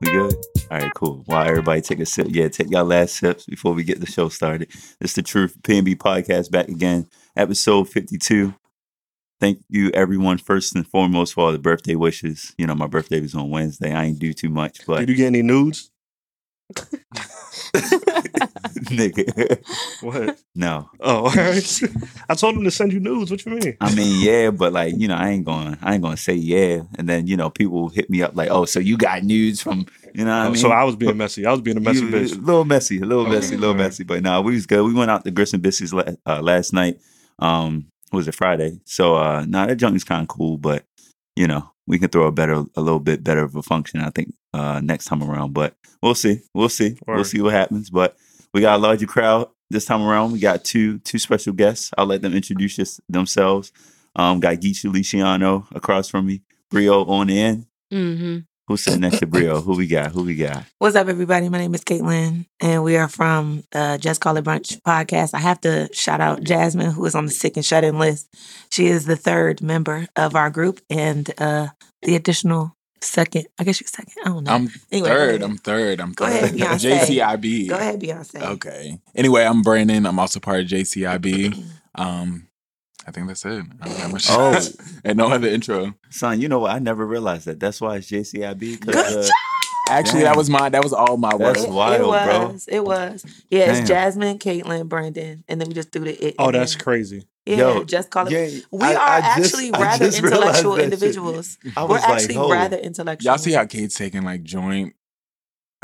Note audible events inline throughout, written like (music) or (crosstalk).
We good? All right, cool. While everybody take a sip, yeah, take y'all last sips before we get the show started. It's the Truth PNB podcast back again, episode 52. Thank you, everyone, first and foremost, for all the birthday wishes. You know, my birthday was on Wednesday. I ain't do too much, but Did you get any nudes? (laughs) (laughs) nigga, What? no. Oh, all right. (laughs) I told him to send you nudes. What you mean? I mean, yeah, but like, you know, I ain't going, I ain't going to say yeah, and then you know, people hit me up like, oh, so you got news from, you know, what I Oh, mean, so I was being messy. I was being a messy You- bitch. A little messy, a little Okay. messy, a little Alright. messy. But nah, we was good. We went out to Grits and Biscuits la- uh, last night. Um, was it Friday? So uh, nah, that junk is kind of cool, but you know, we can throw a better, a little bit better of a function. I think uh, next time around, but we'll see, we'll see, we'll see what happens. But we got a larger crowd this time around. We got two two special guests. I'll let them introduce us, themselves. Um, got Geisha Luciano across from me, Brio on the end. hmm Who's sitting next to Brio? Who we got? Who we got? What's up, everybody? My name is Caitlin, and we are from uh, Just Call It Brunch podcast. I have to shout out Jasmine, who is on the sick and shut in list. She is the third member of our group, and uh, the additional second. I guess you're second. I don't know. I'm Anyway, third. I'm third. I'm Go third. ahead, Beyonce. JCIB. Go ahead, Beyonce. Okay. Anyway, I'm Brandon. I'm also part of JCIB. (clears throat) Um, I think that's it. I don't have much. Oh. (laughs) and no other intro. Son, you know what? I never realized that. That's why it's JCIB. 'cause, Good uh, job. Actually, Damn. that was my. That was all my work. That's It- wild, it bro. was, It was. Yeah, it's Jasmine, Caitlin, Brandon, and then we just threw the it. Oh, that's there. crazy. Yeah, Yo, just call it. yeah, we I- are I actually I rather (laughs) intellectual individuals. We're like, actually rather intellectual. Y'all see how Kate's taking like joint,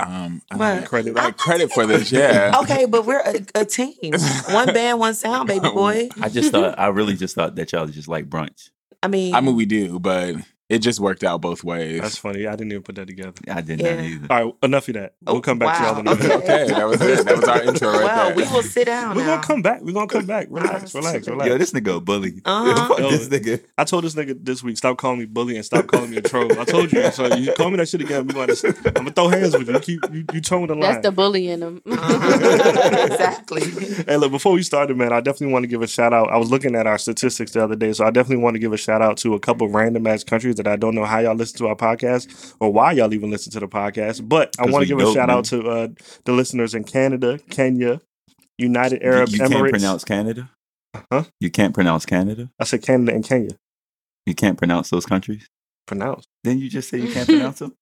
um, I What? Credit. like credit for this. (laughs) Yeah. Okay, but we're a, a team. One (laughs) band, one sound, baby boy. I just thought, (laughs) I really just thought that y'all just like brunch. I mean, I mean, we do, but it just worked out both ways. That's funny. I didn't even put that together. I didn't Yeah. know either. All right, enough of that. Oh, we'll come back to y'all in a wow. okay, that was it. That was our intro right well, there. we will sit down. We're now. gonna come back. We're gonna come back. Relax, relax, relax. Yo, this nigga a bully. (laughs) Uh-huh. Yo. this nigga. I told this nigga this week, stop calling me bully and stop calling me a troll. I told you. So you call me that shit again, we gonna I'm gonna throw hands with you. You keep you, you towing the line. That's the bully in him. Uh-huh. (laughs) (laughs) exactly. Hey, look, before we started, man, I definitely want to give a shout out. I was looking at our statistics the other day, so I definitely want to give a shout out to a couple random ass countries that I don't know how y'all listen to our podcast or why y'all even listen to the podcast. But I want to give a shout man. out to uh, the listeners in Canada, Kenya, United Arab you, you can't Emirates. pronounce Canada? Huh? You can't pronounce Canada? I said Canada and Kenya. You can't pronounce those countries? Pronounce. Didn't you just say you can't (laughs) pronounce them?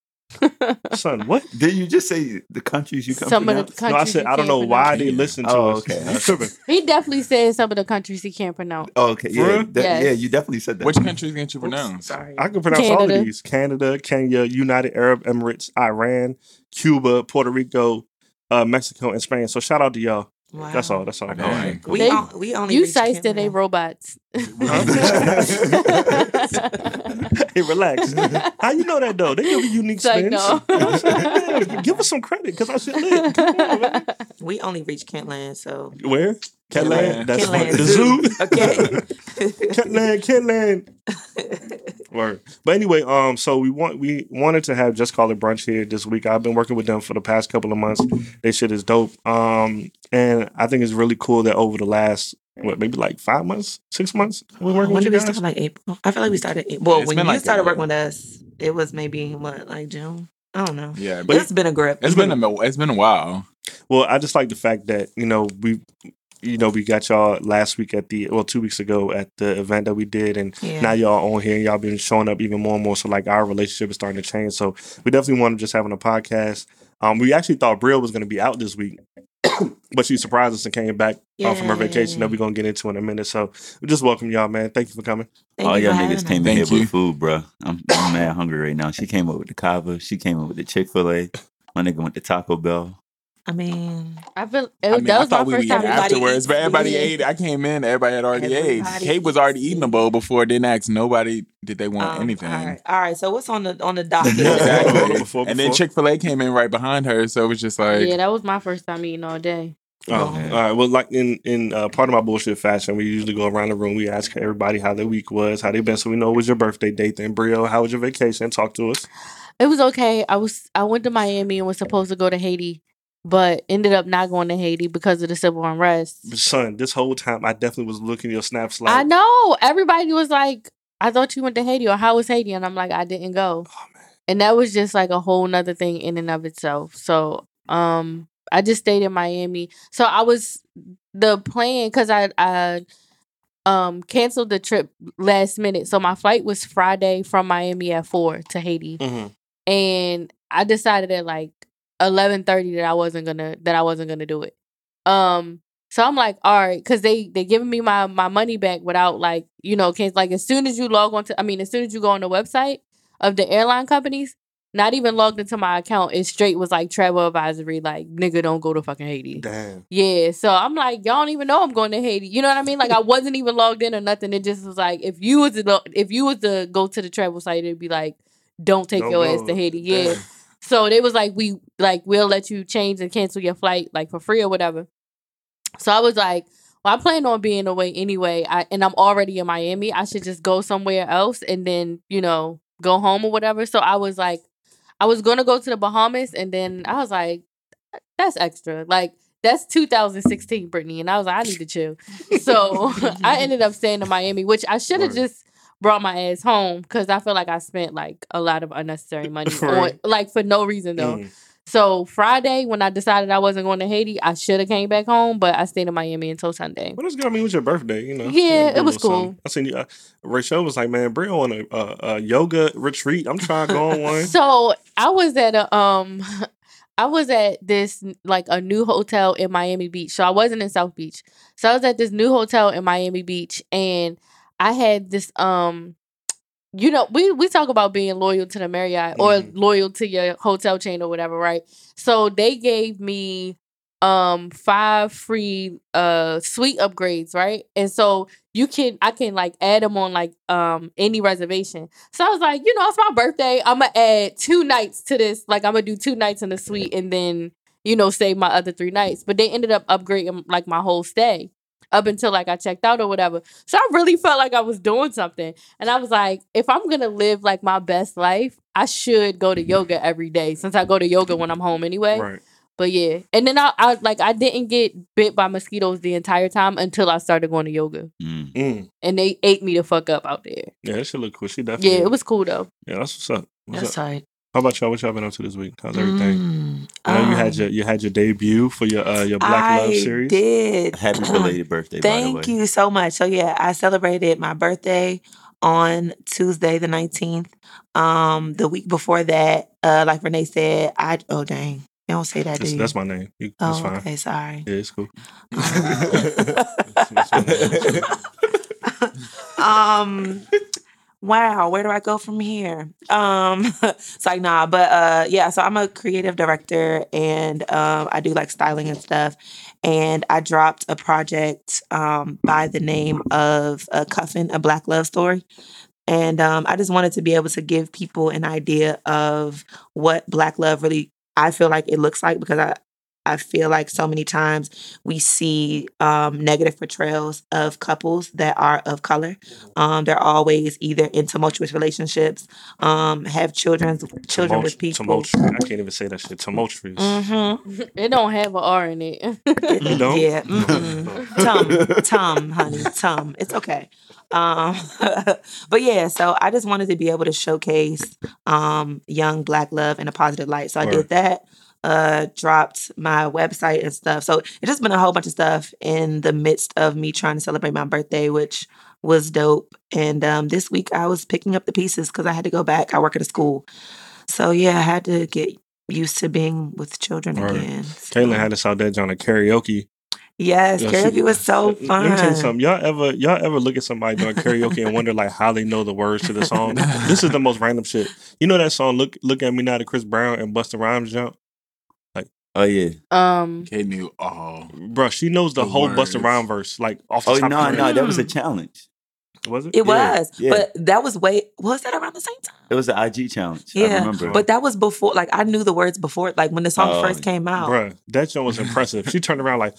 Son, what? Didn't you just say the countries you come Some of the pronounce? No, I said I don't can't know why pronounce. they listen to Oh, us. okay. (laughs) He definitely said some of the countries he can't pronounce. Oh, okay, yeah, real? that- Yes. yeah, you definitely said that. Which countries can't you pronounce? Sorry. I can pronounce all of these: Canada, Kenya, United Arab Emirates, Iran, Cuba, Puerto Rico, uh, Mexico, and Spain. So shout out to y'all. Wow. That's all. That's all. Okay. All right. We, They- on, we only You reached sites that they Canada. robots. (laughs) (laughs) Hey, relax. (laughs) How you know that though? They give you unique It's like, spins. no. You know what I'm saying? Yeah, give us some credit because I should lit. Come on, man. We only reached Kentland, so Where? Catland. Catland. That's Kentland the zoo. (laughs) Okay. (laughs) Catland. Catland. Word. But anyway, um, so we want we wanted to have just call it brunch here this week. I've been working with them for the past couple of months. They shit is dope. Um, and I think it's really cool that over the last what maybe like five months, six months, we're working when with did you we guys. start? Like April. I feel like we started. Well, It's when you like started a- working with us, it was maybe what like June. I don't know. Yeah, but it's been a grip. it's been a it's been a while. Well, I just like the fact that you know we, you know, we got y'all last week at the well two weeks ago at the event that we did, and Yeah. now y'all on here. and Y'all been showing up even more and more. So like our relationship is starting to change. So we definitely want to just having a podcast. Um, we actually thought Brill was going to be out this week, (coughs) but she surprised us and came back uh, from her vacation that we're gonna get into in a minute. So we just welcome y'all, man. Thank you for coming. Thank All you y'all niggas came in here with food, bro. I'm, I'm mad hungry right now. She came up with the Cava. She came up with the Chick Fil A. My nigga went to Taco Bell. I mean, I feel it, I mean, that I was my thought we would first eat time. Afterwards, but everybody food. ate. I came in, everybody had already ate. Kate was already eating a bowl before. Didn't ask nobody did they want um, anything. All right, all right. So what's on the on the docket? (laughs) Exactly. Before- and then. Chick Fil A came in right behind her, so it was just like, yeah, that was my first time eating all day. Oh, Yeah. all right. Well, like in in uh, part of my bullshit fashion, we usually go around the room. We ask everybody how their week was, how they been, so we know it was your birthday date. Then Brio, how was your vacation? Talk to us. It was okay. I was I went to Miami and was supposed to go to Haiti, but ended up not going to Haiti because of the civil unrest. Son, this whole time I definitely was looking at your snaps like, I know. Everybody was like, I thought you went to Haiti or how was Haiti? And I'm like, I didn't go. oh man, and that was just like a whole nother thing in and of itself. So um I just stayed in Miami. So I was the plan because I I um canceled the trip last minute. So my flight was Friday from Miami at four to Haiti. Mhm. And I decided that like eleven thirty that I wasn't gonna that I wasn't gonna do it. Um so I'm like, all right, because they they giving me my my money back without like, you know, case like as soon as you log on to I mean, as soon as you go on the website of the airline companies, not even logged into my account, it straight was like travel advisory, like nigga don't go to fucking Haiti. Damn. Yeah, so I'm like, y'all don't even know I'm going to Haiti. You know what I mean? Like I wasn't even logged in or nothing. It just was like, if you was to if you was to go to the travel site, it'd be like, don't take Don't your ass to Haiti. Yeah. Damn. So they was like, we like we'll let you change and cancel your flight like for free or whatever. So I was like, well, I plan on being away anyway, I, and I'm already in Miami. I should just go somewhere else and then you know go home or whatever. So I was like, I was gonna go to the Bahamas, and then I was like, that's extra. Like that's 2016, Brittany, and I was like, I need to chill. So (laughs) I ended up staying in Miami, which I should have just brought my ass home because I feel like I spent like a lot of unnecessary (laughs) money on like for no reason though. Mm. So Friday, when I decided I wasn't going to Haiti, I should have came back home, but I stayed in Miami until Sunday. Well, that's good. I mean, it was your birthday, you know. Yeah, it was cool. something. I seen you. Uh, Rachel was like, "Man, Brie on a, a, a yoga retreat. I'm trying to go on one." (laughs) So I was at a um, (laughs) I was at this like a new hotel in Miami Beach. So I wasn't in South Beach. So I was at this new hotel in Miami Beach, and I had this um. You know, we, we talk about being loyal to the Marriott or Mhm. loyal to your hotel chain or whatever, right? So they gave me um five free uh suite upgrades, right? And so you can I can like add them on like um any reservation. So I was like, you know, it's my birthday. I'm gonna add two nights to this. Like I'm gonna do two nights in the suite and then you know save my other three nights. But they ended up upgrading like my whole stay up until like I checked out or whatever. So I really felt like I was doing something. And I was like, if I'm gonna live like my best life, I should go to yoga every day since I go to yoga when I'm home anyway. right. But yeah, and then I, I like I didn't get bit by mosquitoes the entire time until I started going to yoga, Mm. Mm. and they ate me the fuck up out there. Yeah, that should look cool. She definitely. Yeah, it was cool though. Yeah, that's what's up. What's That's up? tight. How about y'all? What y'all been up to this week? How's everything? Mm, I know you had um, your you had your debut for your uh, your Black Love series. I did. Happy (clears throat) belated birthday, by the way. Thank you so much. So yeah, I celebrated my birthday on Tuesday the 19th. Um the week before that, uh like Renee said, I oh dang. You don't say that, do That's, that's my name. You, that's oh, fine. okay, sorry. Yeah, it's cool. um (laughs) (laughs) wow where do i go from here? Um (laughs) it's like nah but uh yeah so i'm a creative director and um i do like styling and stuff. And i dropped a project um by the name of cuffin a black love story. And um, I just wanted to be able to give people an idea of what Black love really I feel like it looks like because I I feel like so many times we see um, negative portrayals of couples that are of color. Um, they're always either in tumultuous relationships, um, have children children with people. Tumultuous. I can't even say that shit. Tumultuous. Mm-hmm. (laughs) It don't have an R in it. You don't? Yeah. (laughs) Tum, tum, honey, tum. It's okay. Um, (laughs) but yeah, so I just wanted to be able to showcase um, young black love in a positive light. So I Word. did that. Uh, dropped my website and stuff. So it's just been a whole bunch of stuff in the midst of me trying to celebrate my birthday, which was dope. And um, this week I was picking up the pieces because I had to go back. I work at a school, so yeah, I had to get used to being with children Word. again. So- Caitlin had us out there on a karaoke. Yes, Yeah, karaoke she- was so fun. Let me tell you something. Y'all ever y'all ever look at somebody doing karaoke and wonder like how they know the words to the song? this is the (laughs) most random shit. You know that song "Look Look at Me Now" to Chris Brown and Busta Rhymes jump, Oh yeah. um, Kate knew all. bro. She knows the, The whole words. Busta Rhymes verse like off the Oh top. no, of her no, head. that was a challenge. Was it? It Yeah, was, yeah. but that was way was that around the same time? It was the IG challenge. I Yeah, remember. But that was before. Like I knew the words before. Like when the song Oh. first came out. Bruh, that joint was impressive. She turned around like,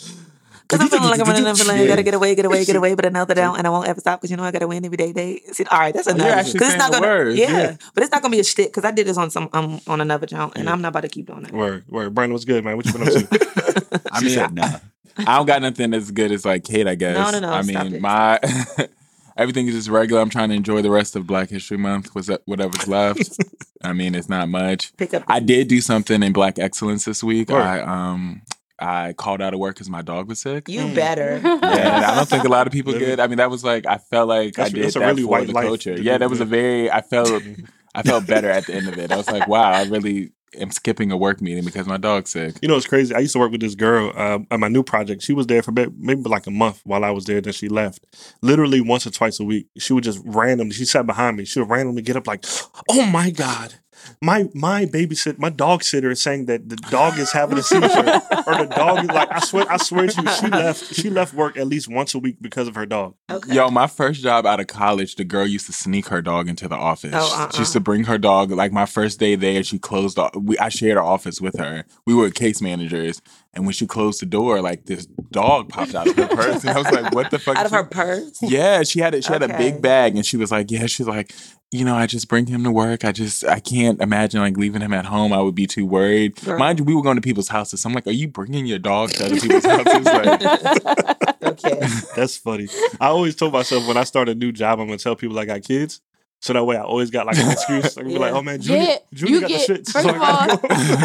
Cause I'm feeling like I'm running, I'm feeling, Yeah. gotta get away, get away, get away, but another down, and I won't ever stop because you know I gotta win every day. Day. See, all right, that's Oh, you're enough. actually Because it's not saying gonna, words, yeah, yeah. but it's not gonna be a shit. Because I did this on some um, on another jump, and Yeah. I'm not about to keep doing that. word, word. Brandon was good, man. What you been up to? (laughs) I mean, said nah. I don't got nothing as good as like Kate, I guess. No, no, no, I stop mean, it. my (laughs) everything is just regular. I'm trying to enjoy the rest of Black History Month. Was that whatever's left? (laughs) I mean, it's not much. Pick up. I did do something in Black Excellence this week. Word. I um I called out of work because my dog was sick. You Mm. better. (laughs) And I don't think a lot of people Really? did. I mean, that was like I felt like That's- I did that's that really for white the life culture. Yeah, that was a very. I felt (laughs) I felt better at the end of it. I was like, wow, I really am skipping a work meeting because my dog's sick. You know, it's crazy. I used to work with this girl uh, at my new project. She was there for maybe, maybe like a month while I was there. Then she left. Literally once or twice a week, she would just randomly. She sat behind me. She would randomly get up like, (gasps) "Oh my god, my my babysit, my dog sitter is saying that the dog is having a seizure, or the dog is like." I swear, I swear to you, she left. She left work at least once a week because of her dog. Okay. Yo, my first job out of college, the girl used to sneak her dog into the office. Oh, uh-uh. She used to bring her dog. Like my first day there, she closed. off- We I shared our office with her. We were case managers, and when she closed the door, like this dog popped out of her purse, and I was like, "What the fuck?" Out of her purse. Yeah, she had it. She had a big bag, and she was like, "Yeah." She's like, "You know, I just bring him to work. I just, I can't imagine like leaving him at home. I would be too worried." Girl. Mind you, we were going to people's houses. So I'm like, "Are you bringing your dog to other people's houses?" (laughs) Like, okay. That's funny. I always told myself when I start a new job, I'm gonna tell people I got kids. So that way, I always got like an excuse. I can be like, (laughs) "Oh man, Junior, Yeah, Junior you got get- the shit." first so (laughs) of all,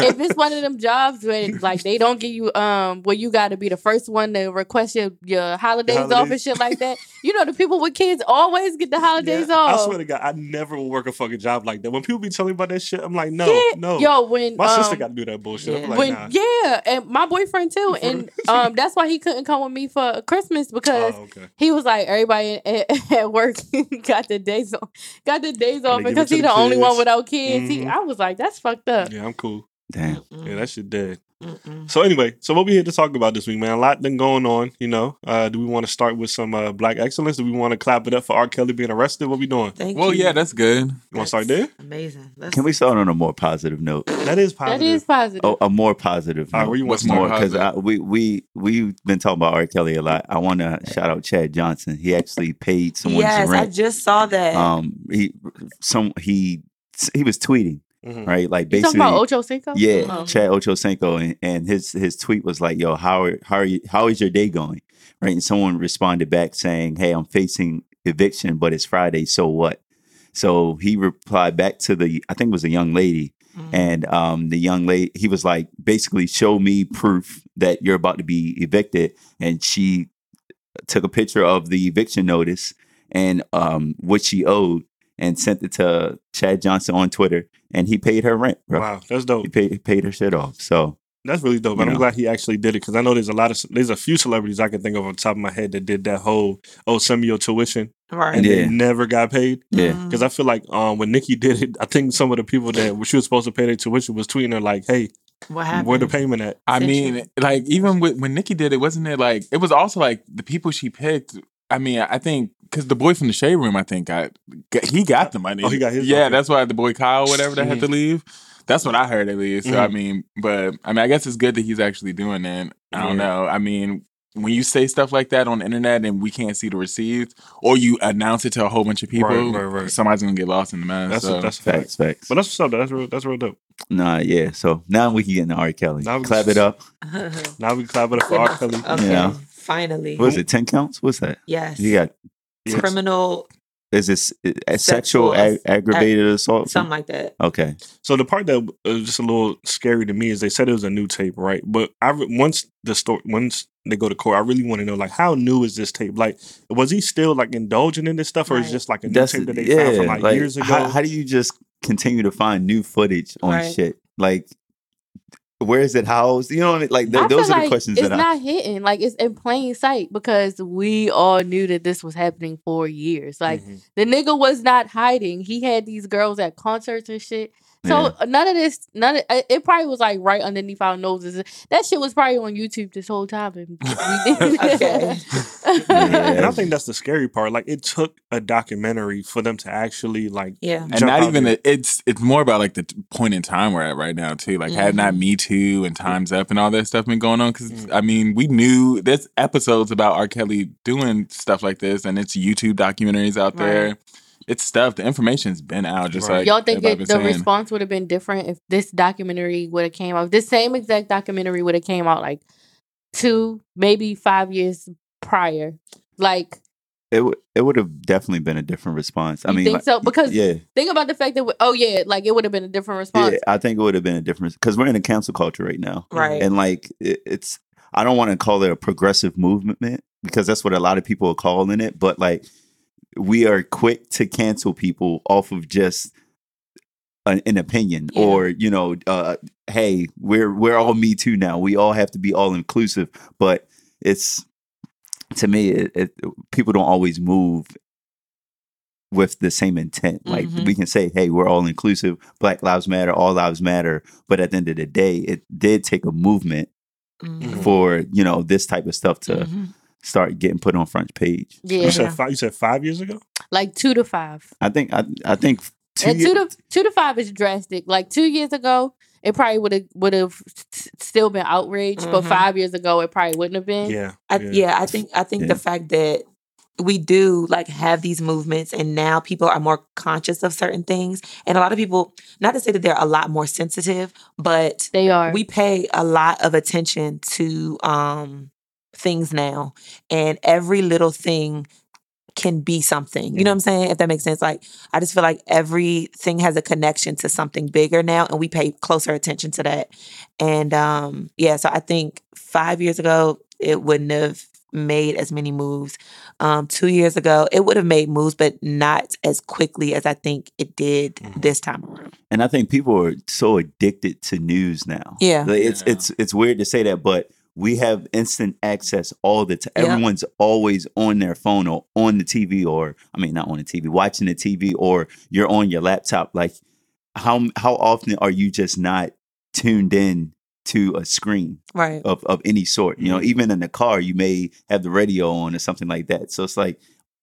if it's one of them jobs where like they don't give you um where you got to be the first one to request your, your holidays, off and shit like that, you know the people with kids always get the holidays I off. I swear to God, I never will work a fucking job like that. When people be telling me about that shit, I'm like, no, Yeah. no. Yo, when My sister um, got to do that bullshit. yeah. I'm like, when nah. yeah, and my boyfriend too, and (laughs) um that's why he couldn't come with me for Christmas because Oh, okay. he was like everybody at, at work got the days off, got the days off they give it because to he the the only one without kids. He, Mhm. I was like, that's fucked up. Yeah, I'm cool. Damn. Yeah, that shit dead. Mm-mm. So anyway, so what we here to talk about this week, man? A lot been going on. You know, uh, do we want to start with some uh, black excellence? Do we want to clap it up for R. Kelly being arrested? What we doing? Thank well, you. yeah, that's good. You want to start there? Amazing. Let's, Can we start on a more positive note? That is positive. That is positive. Oh, a more positive All right, note. where you want What's more more because we we we've been talking about R. Kelly a lot. I want to shout out Chad Johnson. He actually paid someone's yes, I rent. just saw that. um, he some he he was tweeting Mhm. right, like you talking basically. about Ocho Cinco? Yeah, Oh. Chad Ochocinco, and, and his his tweet was like, "Yo, how are how are you? How is your day going?" Right, and someone responded back saying, "Hey, I'm facing eviction, but it's Friday, so what?" So he replied back to the, I think it was a young lady, Mhm. and um, the young lady, he was like, basically, show me proof that you're about to be evicted. And she took a picture of the eviction notice and um, what she owed and sent it to Chad Johnson on Twitter. And he paid her rent, bro. Wow, that's dope. He paid, he paid her shit off. So, That's really dope. You And I'm know. glad he actually did it because I know there's a lot of there's a few celebrities I can think of on top of my head that did that whole oh send me your tuition right. and Yeah. they never got paid. yeah. Mm. Because I feel like um, when Nikki did it, I think some of the people that she was supposed to pay their tuition was tweeting her like, "Hey, what happened? where the payment at?" I Since mean, you- like even with, when Nikki did it, wasn't it like it was also like the people she picked. I mean, I think because the boy from the shade room, I think got, got he got the money. Oh, he got his- Yeah, okay. Mm-hmm. that's why the boy Kyle, whatever, that had to leave. That's what I heard at least. So I Mhm. mean, but I mean, I guess it's good that he's actually doing that. I don't Yeah. know. I mean. When you say stuff like that on the internet and we can't see the receipts, or you announce it to a whole bunch of people, Right, right, right. somebody's gonna get lost in the mess. That's so. a, that's a fact. Facts, facts. But that's what's up. though. That's real. That's real dope. Nah, yeah. So now we can get into R. Kelly. Now we- Clap it up. (laughs) Now we clap it up for R. (laughs) Kelly. okay. Yeah. Finally. What is it? 10 counts? What's that? Yes. You got, Yes. criminal, is this uh, Sexual sexual ag- ass- aggravated assault? something like that. Okay. So the part that was just a little scary to me is they said it was a new tape, right? But I re- once the story once they go to court, I really want to know like how new is this tape? Like was he still like indulging in this stuff, or is Right. it just like a new That's tape that they yeah. found from like, like, years ago? How, how do you just continue to find new footage on Right. shit? Like, where is it housed? You know, what I mean? like th- those feel are the questions it's that I. It's not hidden. Like it's in plain sight because we all knew that this was happening for years. Like Mhm. the nigga was not hiding. He had these girls at concerts and shit. So none of this, none of it, it probably was like right underneath our noses. That shit was probably on YouTube this whole time. And we (laughs) didn't. (laughs) (laughs) (laughs) Okay. and I think that's the scary part. Like it took a documentary for them to actually like Yeah. and not out even the, it's it's more about like the t- point in time we're at right now too like had not me too and times up and all that stuff been going on because Mm. i mean we knew there's episodes about r kelly doing stuff like this and it's youtube documentaries out there it's stuff the information's been out just Right. like Y'all think it, the saying. response would have been different if this documentary would have came out? If this same exact documentary would have came out like two, maybe five years prior. Like it would it would have definitely been a different response. I You mean, think like, so? Because yeah, think about the fact that we, oh yeah, like it would have been a different response. yeah, I think it would have been a different because we're in a cancel culture right now, Right. and like it, it's I don't want to call it a progressive movement because that's what a lot of people are calling it, but like we are quick to cancel people off of just an, an opinion Yeah. or you know uh hey we're we're all me too now we all have to be all inclusive but it's to me it, it people don't always move with the same intent like Mhm. we can say hey we're all inclusive black lives matter all lives matter but at the end of the day it did take a movement Mhm. for you know this type of stuff to Mhm. start getting put on front page Yeah, You said five. You said five years ago. like two to five. i think i, I think two, and ye- two to two to five is drastic. Like two years ago, it probably would have would have still been outraged, but Mhm. five years ago, it probably wouldn't have been. Yeah. I, yeah. I think I think Yeah. the fact that we do like have these movements and now people are more conscious of certain things and a lot of people not to say that they're a lot more sensitive but They are. we pay a lot of attention to um things now and every little thing can be something you know what i'm saying if that makes sense like i just feel like everything has a connection to something bigger now and we pay closer attention to that and um yeah so i think five years ago it wouldn't have made as many moves um two years ago it would have made moves but not as quickly as i think it did Mhm. this time around and I think people are so addicted to news now. Yeah. Like, it's Yeah. it's it's weird to say that, but we have instant access all the time. Yeah. Everyone's always on their phone or on the TV, or I mean, not on the TV, watching the TV, or you're on your laptop. Like, how how often are you just not tuned in to a screen right of of any sort? You know, Mhm. even in the car, you may have the radio on or something like that. So it's like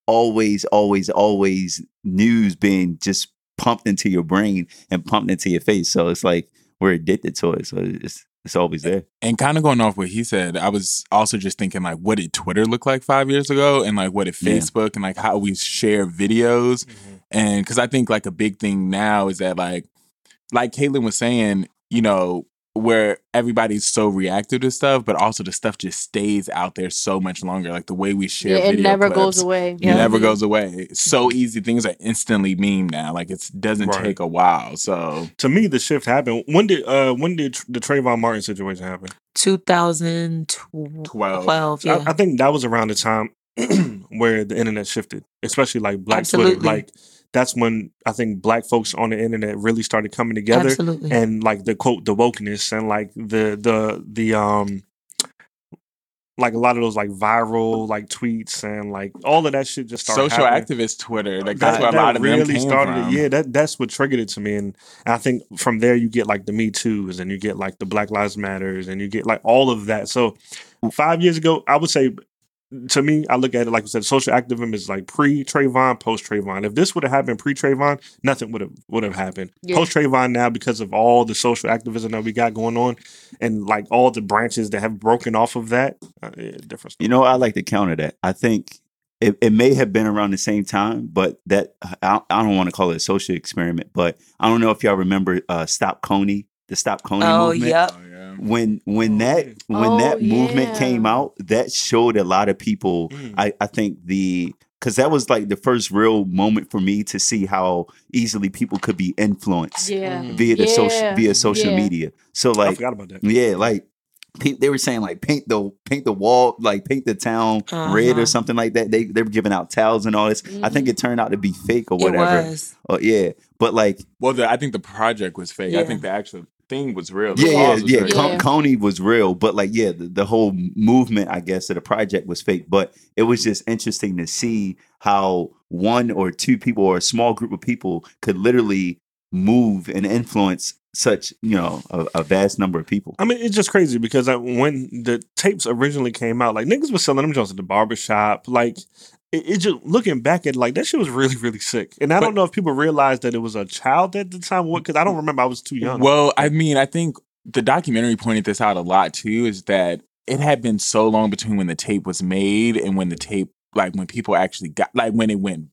always, always, always news being just pumped into your brain and pumped into your face. So it's like we're addicted to it. So it's it's always there. And kind of going off what he said, I was also just thinking like, what did Twitter look like five years ago, and like what did Yeah. Facebook and like how we share videos, Mm-hmm. and because I think like a big thing now is that like, like Caitlin was saying, you know, where everybody's so reactive to stuff, but also the stuff just stays out there so much longer. Like the way we share, yeah, it video never clips, goes away. It Yeah. never goes away. It's so easy. Things are instantly meme now. Like it doesn't Right. take a while. So To me, the shift happened. When did uh when did the Trayvon Martin situation happen? 2012 12. yeah I, I think that was around the time (clears throat) where the internet shifted, especially like Black Absolutely. Twitter. Like that's when I think Black folks on the internet really started coming together, absolutely and like the quote the wokeness and like the the the um like a lot of those like viral like tweets and like all of that shit just started social happening. activist Twitter. Like That- that's where a that lot of them really came started from. it. Yeah, that that's what triggered it to me, and I think from there you get like the Me Too's, and you get like the Black Lives Matters, and you get like all of that. So five years ago, I would say, to me, I look at it like I said, social activism is like pre Trayvon, post Trayvon. If this would have happened pre Trayvon, nothing would have would have happened. Yeah. Post Trayvon now, because of all the social activism that we got going on, and like all the branches that have broken off of that, uh, yeah, different. You know, I like to counter that. I think it, it may have been around the same time, but that I, I don't want to call it a social experiment, but I don't know if y'all remember uh, Stop Kony, the Stop Kony oh movement. yep Oh, yeah. When when Oh, that yeah. when Oh, that movement yeah. came out, that showed a lot of people. Mm. I, I think the because that was like the first real moment for me to see how easily people could be influenced Yeah. Mm. via the social via social Yeah. media. So I like forgot about that. yeah, like they were saying like paint the paint the wall like paint the town red Uh-huh. or something like that. They they were giving out towels and all this. I think it turned out to be fake or it whatever. was Oh yeah, but like Well, the, I think the project was fake. I think the actual thing was real. The yeah, yeah, was yeah. real. Con- Yeah. Kony was real, but like yeah, the, the whole movement I guess of the project was fake. But it was just interesting to see how one or two people or a small group of people could literally move and influence such you know a, a vast number of people. I mean, it's just crazy because I, when the tapes originally came out, like niggas was selling them joints at the barbershop. Like, it, it just looking back at like that shit was really, really sick. And I don't know if people realized that it was a child at the time. What? Because I don't remember. I was too young. Well, I mean, I think the documentary pointed this out a lot too. Is that it had been so long between when the tape was made and when the tape, like when people actually got, like when it went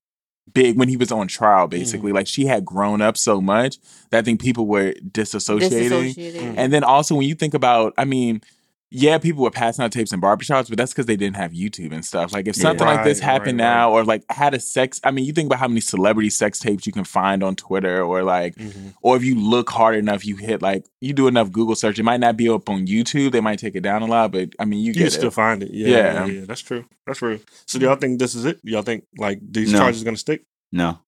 big, when he was on trial, basically. Like she had grown up so much that I think people were disassociating. Disassociated. Mm. And then also when you think about, I mean, yeah, people were passing out tapes in barbershops, but that's because they didn't have YouTube and stuff. Like if Yeah. something like this happened right, right. now, or like had a sex, I mean, you think about how many celebrity sex tapes you can find on Twitter, or like, Mhm. or if you look hard enough, you hit like you do enough Google search, it might not be up on YouTube. They might take it down a lot, but I mean, you You can still find it. Yeah, Yeah. yeah, yeah, That's true. That's true. So do y'all think this is it? Y'all think like these No. charges gonna stick? No,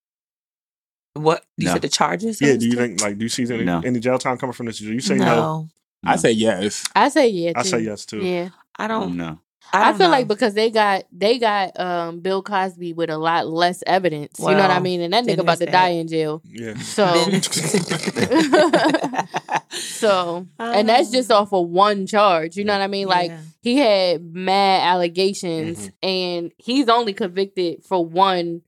What you No. said the charges? Yeah. Do you think like do you see any, No. any jail time coming from this? Do you say no? No. I say yes. I say yeah. I say yes too. Yeah. I don't. know. I, I, feel know. like because they got they got um Bill Cosby with a lot less evidence. you know what I mean? And that nigga about to there's die in jail. Yeah. So Then- (laughs) (laughs) so and that's just off of one charge. You know what I mean? Like Yeah. he had mad allegations Mhm. and he's only convicted for one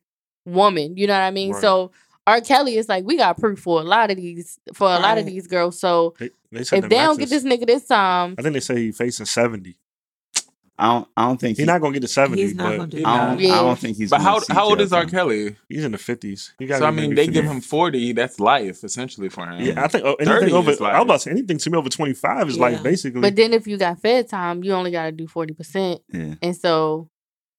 woman. You know what I mean? Right. So R. Kelly is like, we got proof for a lot of these for a lot of these girls. So They, they said if the they don't get this nigga this time, I think they say he's facing seventy. I don't. I don't think He's not gonna get to seventy, He's not but gonna do you I don't, Yeah. I don't think he's. But how see how old is R. Kelly? he's in the fifties. He. So I mean, they give him forty. That's life essentially for him. Yeah, I think oh, anything over. I life. was about to say anything to me over twenty five is Yeah. like basically. but then if you got fed time, you only got to do forty percent, Yeah. and so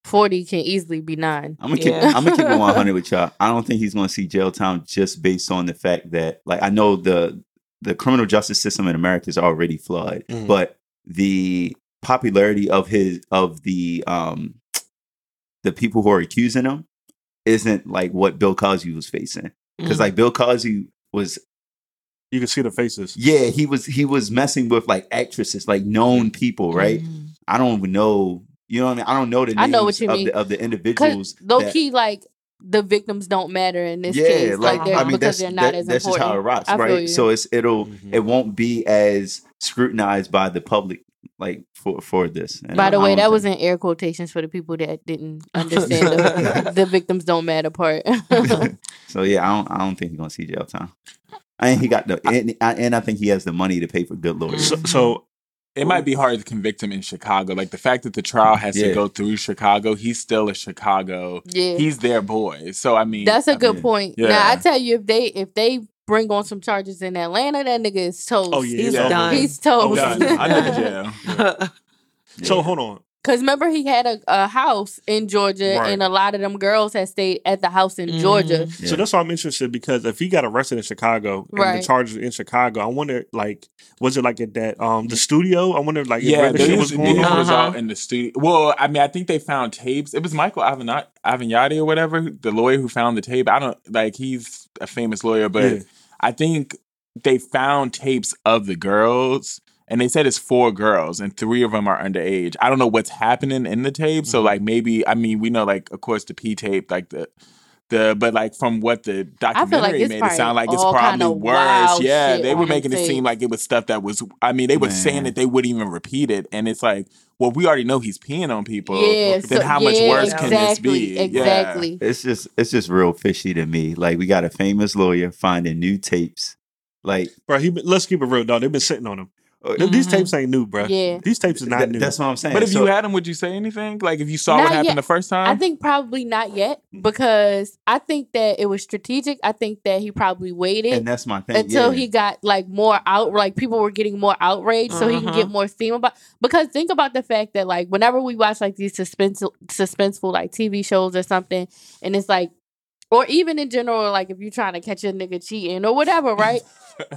forty can easily be nine. I'm gonna keep. Yeah. I'm gonna keep it 100 (laughs) with y'all. I don't think he's gonna see jail time just based on the fact that, like, I know the the criminal justice system in America is already flawed, Mhm. but the popularity of his of the um the people who are accusing him isn't like what Bill Cosby was facing. Because Mm. like Bill Cosby was, you can see the faces. yeah, he was he was messing with like actresses, like known people, right? Mhm. I don't even know. You know what I mean? I don't know the names I know what you of, mean. The, of the individuals. Because low that- key, like the victims don't matter in this yeah, case. Like, like they're, I mean, because that's they're not that- as that's just important. how it rocks, I right? So it's it'll Mhm. it won't be as scrutinized by the public, like for for this. And By I- the I way, don't that think- was in air quotations for the people that didn't understand the, the (laughs) victims don't matter part. (laughs) so yeah, I don't I don't think he's gonna see jail time. And he got the and, and I think he has the money to pay for good lawyers. So, so It might be hard to convict him in Chicago. Like the fact that the trial has Yeah. to go through Chicago, he's still a Chicago. yeah, He's their boy. So I mean, that's a I good mean, point. Yeah. Now I tell you, if they if they bring on some charges in Atlanta, that nigga is oh, toast. oh yeah, He's it's over. done. He's toast. Oh, Done. Under the jail. (laughs) So Yeah. hold on. Cause remember he had a, a house in Georgia, Right. and a lot of them girls had stayed at the house in Mhm. Georgia. Yeah. So that's why I'm interested because if he got arrested in Chicago and Right. the charges in Chicago, I wonder like was it like at that um the studio? I wonder like Yeah, where the shit was going on. was Uh-huh. all in the studio. Well, I mean, I think they found tapes. It was Michael Avenatti, Avenatti or whatever, the lawyer who found the tape. I don't like he's a famous lawyer, but Yeah. I think they found tapes of the girls. And they said it's four girls, and three of them are underage. I don't know what's happening in the tape. So, Mhm. like, maybe I mean, we know, like, of course, the P tape, like the the, but like from what the documentary it's made it sound like it's probably kinda worse. Yeah, they were making it seem like it was stuff that was. I mean, they were saying that they wouldn't even repeat it, and it's like, well, we already know he's peeing on people. Yeah, then so- how much yeah, worse can this exactly, be? Yeah. Exactly. it's just it's just real fishy to me. Like we got a famous lawyer finding new tapes. Like Bro, he let's keep it real, dog. They've been sitting on him. Th- These tapes ain't new, bro. Yeah. These tapes is not th- new. that's what I'm saying. But if So- you had them, would you say anything? Like if you saw what happened yet. the first time? I think probably not yet because I think that it was strategic. I think that he probably waited and that's my thing. until yeah. he got like more out like people were getting more outraged so he can Uh-huh. get more steam about because think about the fact that like whenever we watch like these suspense suspenseful like TV shows or something and it's like or even in general like if you're trying to catch a nigga cheating or whatever right (laughs)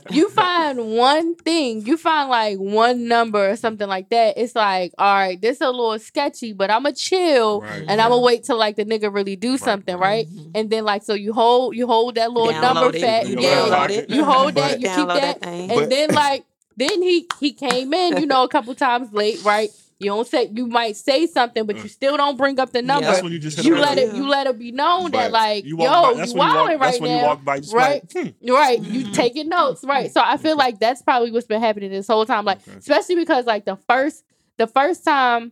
you find one thing you find like one number or something like that it's like all right this is a little sketchy but i'ma chill Right. and i'm gonna wait till like the nigga really do Right, something right. right and then like so you hold you hold that little number Download it. fat You yeah it. you hold that you keep Download that and But- then like then he he came in, you know, a couple times late, right? You don't say you might say something, but you still don't bring up the number. That's when you just hit you let it you let it be known that like You yo, walk by, that's you when you walk, wilding that's right when you now. walk by just right? like, hmm. Right. You taking notes, right. So I feel like that's probably what's been happening this whole time. Like, Okay. especially because like the first the first time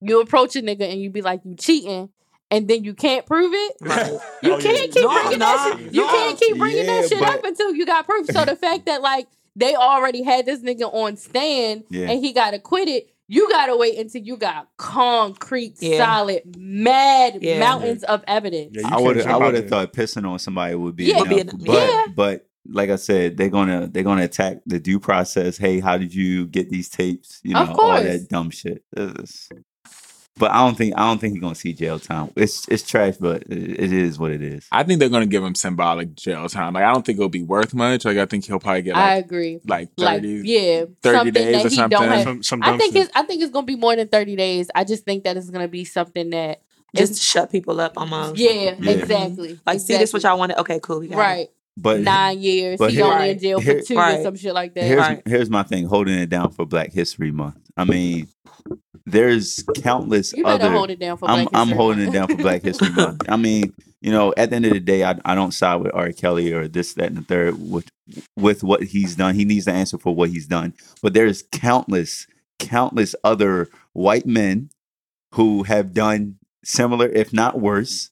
you approach a nigga and you be like you cheating and then you can't prove it. Right. (laughs) You Oh, yeah. can't keep bringing no, that shit. You can't keep bringing that shit up until you got proof. So the (laughs) fact that like they already had this nigga on stand Yeah. and he got acquitted, you gotta wait until you got concrete, Yeah. solid, mad Yeah. mountains of evidence. Yeah, I would I would have thought pissing on somebody would be Yeah. enough. Would be but enough. Yeah. but like I said, they're gonna they're gonna attack the due process. Hey, how did you get these tapes? You know, Of all that dumb shit. It's- but I don't think I don't think he's gonna see jail time. It's it's trash, but it, it is what it is. I think they're gonna give him symbolic jail time. Like I don't think it'll be worth much. Like I think he'll probably get I agree. like Like, thirty. yeah, 30 something days or something. have. Some, some I think it's. I think it's gonna be more than thirty days. I just think that it's gonna be something that. Just to shut people up almost. yeah, Yeah. exactly. Like, see this what exactly. y'all wanted? Okay, cool. We got it. Right, But nine years. but he here- only in jail for here- two Right. or some shit like that. here's Right. here's my thing: holding it down for Black History Month. I mean, there's countless you better other. hold it down for. I'm Black I'm holding it down for Black History (laughs) Month. I mean, you know, at the end of the day, I, I don't side with R. Kelly or this, that, and the third with with what he's done. He needs to answer for what he's done. But there's countless, countless other white men who have done similar, if not worse,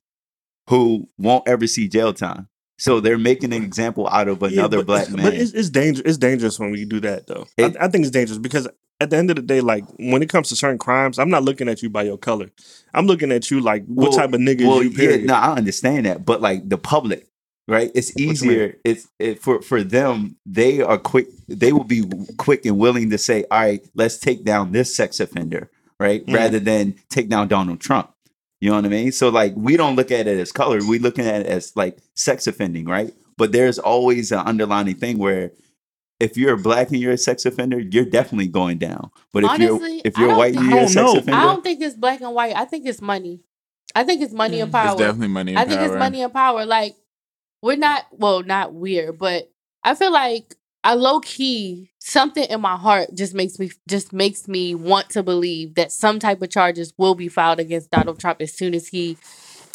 who won't ever see jail time. So they're making an example out of Yeah, another but- black man. But it's, it's dangerous. It's dangerous when we do that, though. It- I, I think it's dangerous because at the end of the day, like when it comes to certain crimes, I'm not looking at you by your color. I'm looking at you like what Well- type of nigga well, you. yeah, no, I understand that, but like the public, right? It's easier. It's it, for for them. They are quick. They will be quick and willing to say, "All right, let's take down this sex offender," right? Mhm. Rather than take down Donald Trump. You know what I mean? So like, we don't look at it as color. We looking at it as like sex offending, right? But there's always an underlining thing where. If you're black and you're a sex offender, you're definitely going down. But if Honestly, you're if you're white think- and I you're a don't sex know. offender, I don't think it's black and white. I think it's money. I think it's money and Mm. power. It's definitely money. And I think it's money and power. Like we're not well, not weird, but I feel like I low key something in my heart just makes me just makes me want to believe that some type of charges will be filed against Donald Trump as soon as he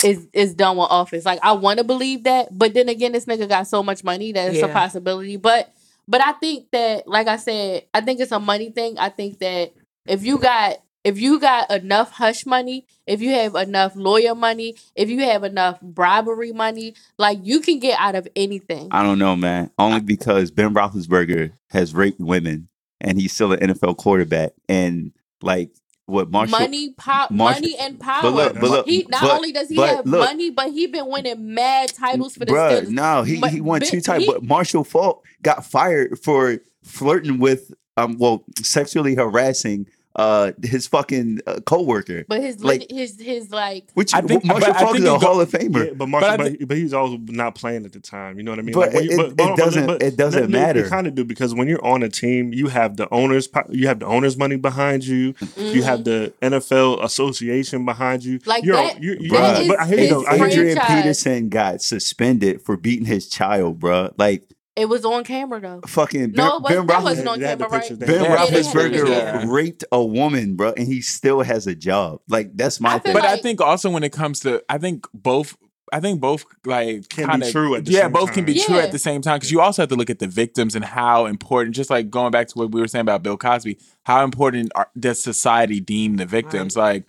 is is done with office. Like I want to believe that, but then again, this nigga got so much money that it's a possibility. But but I think that, like I said, I think it's a money thing. I think that if you got if you got enough hush money, if you have enough lawyer money, if you have enough bribery money, like you can get out of anything. I don't know, man. Only because Ben Roethlisberger has raped women, and he's still an NFL quarterback. And like what Marshall, money, pop, Marshall- money, and power. but look, but look, he not but- only does he have look. money, but he been winning mad titles for the bruh, Steelers. no, he But he won two titles. But Marshall Faulk got fired for flirting with, um, well, sexually harassing uh his fucking uh, coworker. But his like- his his like Which I think- Marshall but I Faulk think is a go- Hall of Famer. Yeah, but Marshall, I but, but, he's also not playing at the time. You know what I mean? But when you- it- but- it but- but- doesn't- but- it doesn't no, no, matter. You kind of do because when you're on a team, you have the owners, po- you have the owners' money behind you. You have mhm. the NFL association behind you. Like you're, that- You're, you that but I hear you is though. I hear you. Adrian. Peterson got suspended for beating his child, bruh. Like it was on camera though. fucking No, it Ben, was, ben, that Roethlis- wasn't on They had the camera, right? Ben Yeah, Roethlisberger yeah. raped a woman, bro, and he still has a job. Like that's my I thing. But I think also when it comes to, I think both, I think both like Can be kind of true at the yeah, same both can be time. true at the same time because you also have to look at the victims and how important. Just like going back to what we were saying about Bill Cosby, how important are, does society deem the victims? Like,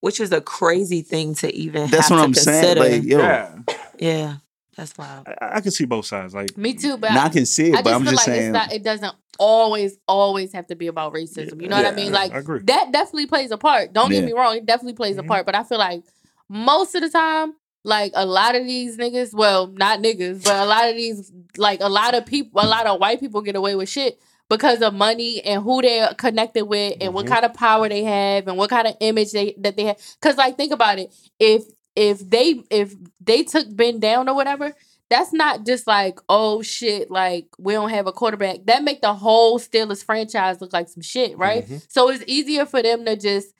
Which is a crazy thing to even have. That's have what to I'm saying. Like, yo, yeah, yeah, that's wild. I, I can see both sides. Like Me too, but now I can see it, I but just I'm feel just like saying. it's not. It doesn't always always have to be about racism. You know what I mean? Like I agree. that definitely plays a part. Don't Yeah. get me wrong; it definitely plays Mhm. a part. But I feel like most of the time, like a lot of these niggas, well, not niggas, but a lot of these, like a lot of people, a lot of white people get away with shit because of money and who they're connected with and what Mhm. kind of power they have and what kind of image they that they have. Because like think about it, if if they if they took Ben down or whatever, that's not just like oh shit like we don't have a quarterback that make the whole Steelers franchise look like some shit right Mhm. so it's easier for them to just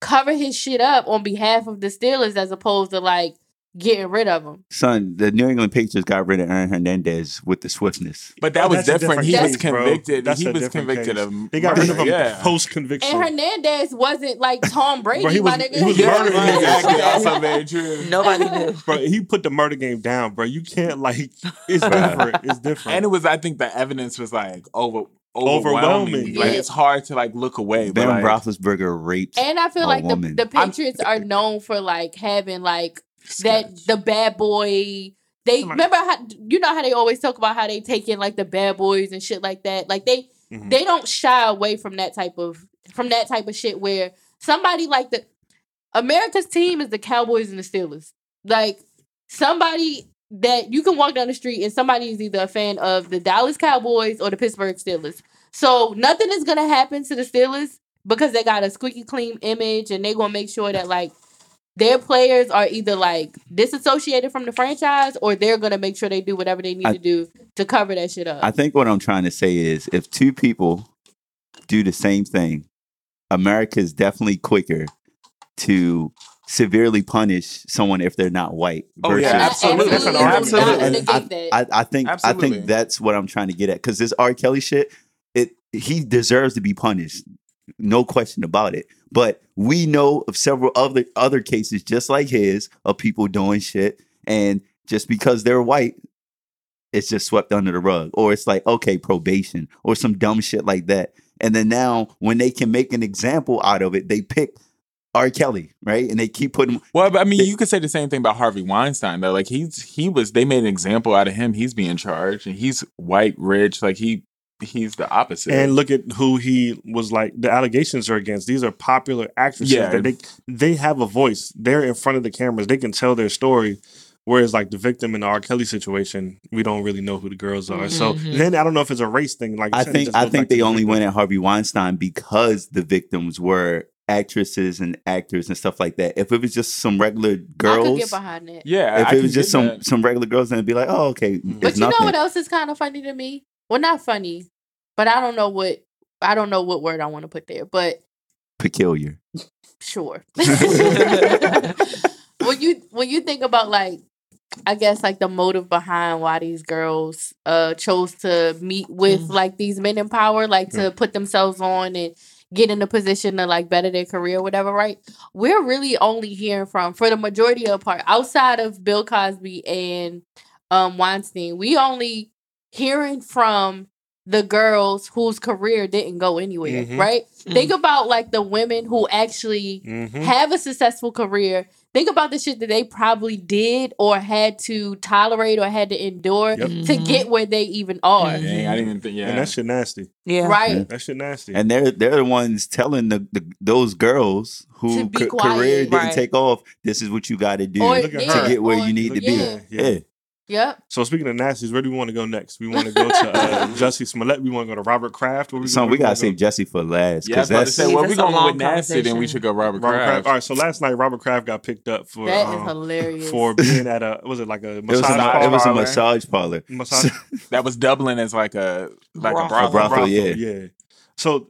cover his shit up on behalf of the Steelers as opposed to like getting rid of him Son, the New England Patriots got rid of Aaron Hernandez with the swiftness. but that Oh, was that's a different. He different was convicted. That's he was convicted case. of They got rid of murder, him Yeah. post conviction. and Hernandez wasn't like Tom Brady Bro, he my was- nigga he was murdering right, niggas. exactly. Also very true. Nobody knew. bro, he put the murder game down, bro. You can't like it's different. It's different. And it was, I think, the evidence was like over Overwhelming. overwhelming. Like Yeah. it's hard to like look away. Ben but like, Roethlisberger raped. and I feel A like the, the Patriots are known for like having like that the bad boy they Somebody- remember how you know how they always talk about how they take in like the bad boys and shit like that like they Mhm. they don't shy away from that type of from that type of shit where somebody like the America's team is the Cowboys and the Steelers like somebody that you can walk down the street and somebody is either a fan of the Dallas Cowboys or the Pittsburgh Steelers. So nothing is gonna happen to the Steelers because they got a squeaky clean image and they're gonna make sure that like their players are either like disassociated from the franchise or they're gonna make sure they do whatever they need I- to do to cover that shit up. I think what I'm trying to say is if two people do the same thing, America is definitely quicker to severely punish someone if they're not white. Oh, yeah, versus- absolutely. That's an Absolutely. And I. I, I think I think that's what I'm trying to get at because this R. Kelly shit, it he deserves to be punished, no question about it. But we know of several other other cases just like his of people doing shit, and just because they're white, it's just swept under the rug, or it's like okay probation or some dumb shit like that. And then now when they can make an example out of it, they pick R. Kelly, right? And they keep putting Well, I mean, you could say the same thing about Harvey Weinstein though. Like he's he was they made an example out of him. He's being charged, and he's white, rich. Like he he's the opposite. And look at who he was like. The allegations are against. These are popular actresses. Yeah. that they they have a voice. They're in front of the cameras. They can tell their story. Whereas like the victim in the R. Kelly situation, we don't really know who the girls are. So Mhm. then I don't know if it's a race thing. Like I think I think back they the only went at Harvey Weinstein because the victims were actresses and actors and stuff like that. If it was just some regular I could girls, get behind that. yeah, if I it was just some that. some regular girls, then it'd be like, oh, okay, But But it's you know what else is kind of funny to me? Well, not funny, but I don't know what I don't know what word I want to put there. But Peculiar. sure. (laughs) when you when you think about like I guess like the motive behind why these girls uh chose to meet with Mm. like these men in power, like to put themselves on and get in a position to like better their career, whatever, right? We're really only hearing from for the majority of the part outside of Bill Cosby and um Weinstein, we only hearing from the girls whose career didn't go anywhere, Mhm. right? Mhm. Think about like the women who actually Mhm. have a successful career. Think about the shit that they probably did or had to tolerate or had to endure Yep. to Mhm. get where they even are. Mhm. Dang, I didn't even think. Yeah, And that shit nasty. Yeah. Right. That shit nasty. And they're they're the ones telling the, the those girls who be ca- career didn't Right. take off. This is what you got to do Or, Look at yeah, her. to get where or- you need to Look be. at Yeah. Her. Yeah. Yep. So speaking of nasties, where do we want to go next? We want to go to uh, (laughs) Jussie Smollett. We want to go to Robert Kraft. Where So we gotta wanna save? Jussie for last yeah. I was because about to that's say, well, we a going long with nasty, then we should go Robert, Robert Kraft. Kraft. All right. So last night, Robert Kraft got picked up for That is um, hilarious. for (laughs) being at a was it like a it was, massage a, massage it was a massage parlor. Massage (laughs) That was Dublin as like a like a Brothel. brothel. brothel. yeah. yeah. So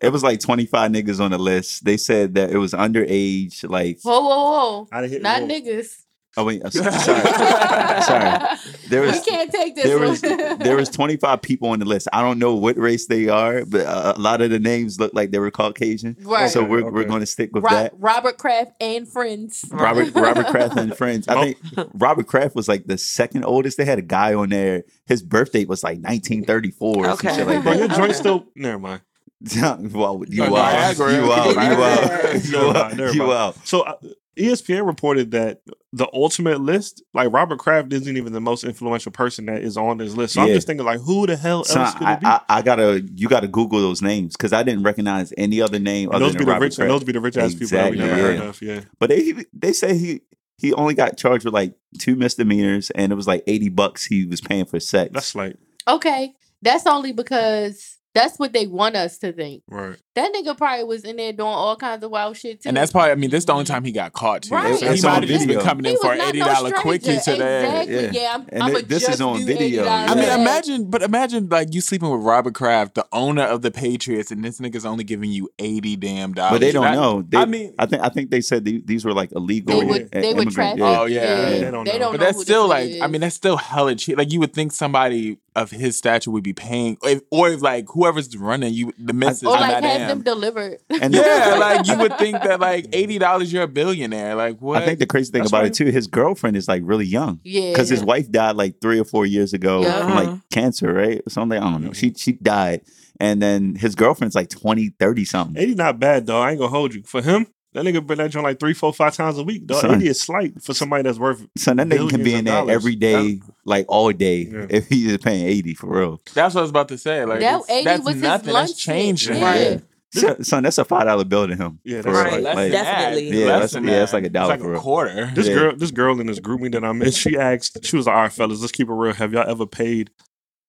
It was like 25 niggas on the list. They said that it was underage, like whoa, whoa, whoa. I didn't hit Not whoa. niggas. Oh wait, sorry. (laughs) Sorry. There we was can't take this there one. was there was 25 people on the list. I don't know what race they are, but uh, a lot of the names look like they were Caucasian. right. So we're we're going to stick with Ro- that. Robert Kraft and friends. Robert (laughs) Robert Kraft and friends. I think Robert Kraft was like the second oldest. They had a guy on there. His birthday was like 1934 or Okay. some shit like Bro, your that. joint still never mind. (laughs) well, you out, Niagara. you out, you out, you Never out, you mind. out. So uh, ESPN reported that the ultimate list, like Robert Kraft, isn't even the most influential person that is on this list. So I'm just thinking, like, who the hell Son, else could I, it be? I, I gotta you gotta Google those names because I didn't recognize any other name other those than be the Robert rich, Kraft. those be the rich ass people that we Exactly, never heard of. Yeah, But they they say he he only got charged with like two misdemeanors and it was like 80 bucks he was paying for sex. that's like Okay. That's only because that's what they want us to think. right. That nigga probably was in there doing all kinds of wild shit too. And that's probably, I mean, this is the only time he got caught too. Right. So he It's might on have just been coming in for an not eighty no dollar stranger. quickie today. Exactly. Yeah. Yeah, I'm, And I'm it- this is on video, yeah. I mean, imagine, but imagine like you sleeping with Robert Kraft, the owner of the Patriots, and this nigga's only giving you eighty damn dollars. but they don't That- know. They, I mean, I think I think they said the- these were like illegal. They would i- they would immigrant- traffic. yeah. Oh, yeah. They don't know. but know that's still like, I mean, that's still hella cheap. Like you would think somebody of his stature would be paying, or if, or if like whoever's running you, the missus, or like not have damn. them delivered. And (laughs) yeah, like you would think that like eighty dollars, you're a billionaire. Like what? I think the crazy thing That's about right. it too, his girlfriend is like really young. yeah, Because his wife died like three or four years ago Yeah. from like cancer, right? Or something. I don't know. She mm-hmm. she died. And then his girlfriend's like 20, 30 something. Eighty not bad though. I ain't gonna hold you. For him, that nigga been that joint like three, four, five times a week. Dog. Son. Eighty is slight for somebody that's worth. So that nigga can be in there dollars. every day, like all day, Yeah. if he is paying 80 for real. that's what I was about to say. Like that eighty that's was his nothing. lunch That's changing. Yeah. Yeah. son, son, that's a five dollar bill to him. Yeah, that's real. right. Less Like, than. Definitely. Yeah, Less that's- than yeah, that's like a dollar It's for like a real. quarter. This Yeah. girl, this girl in this group me that I'm in, she asked, she was like, "All right, fellas, let's keep it real. Have y'all ever paid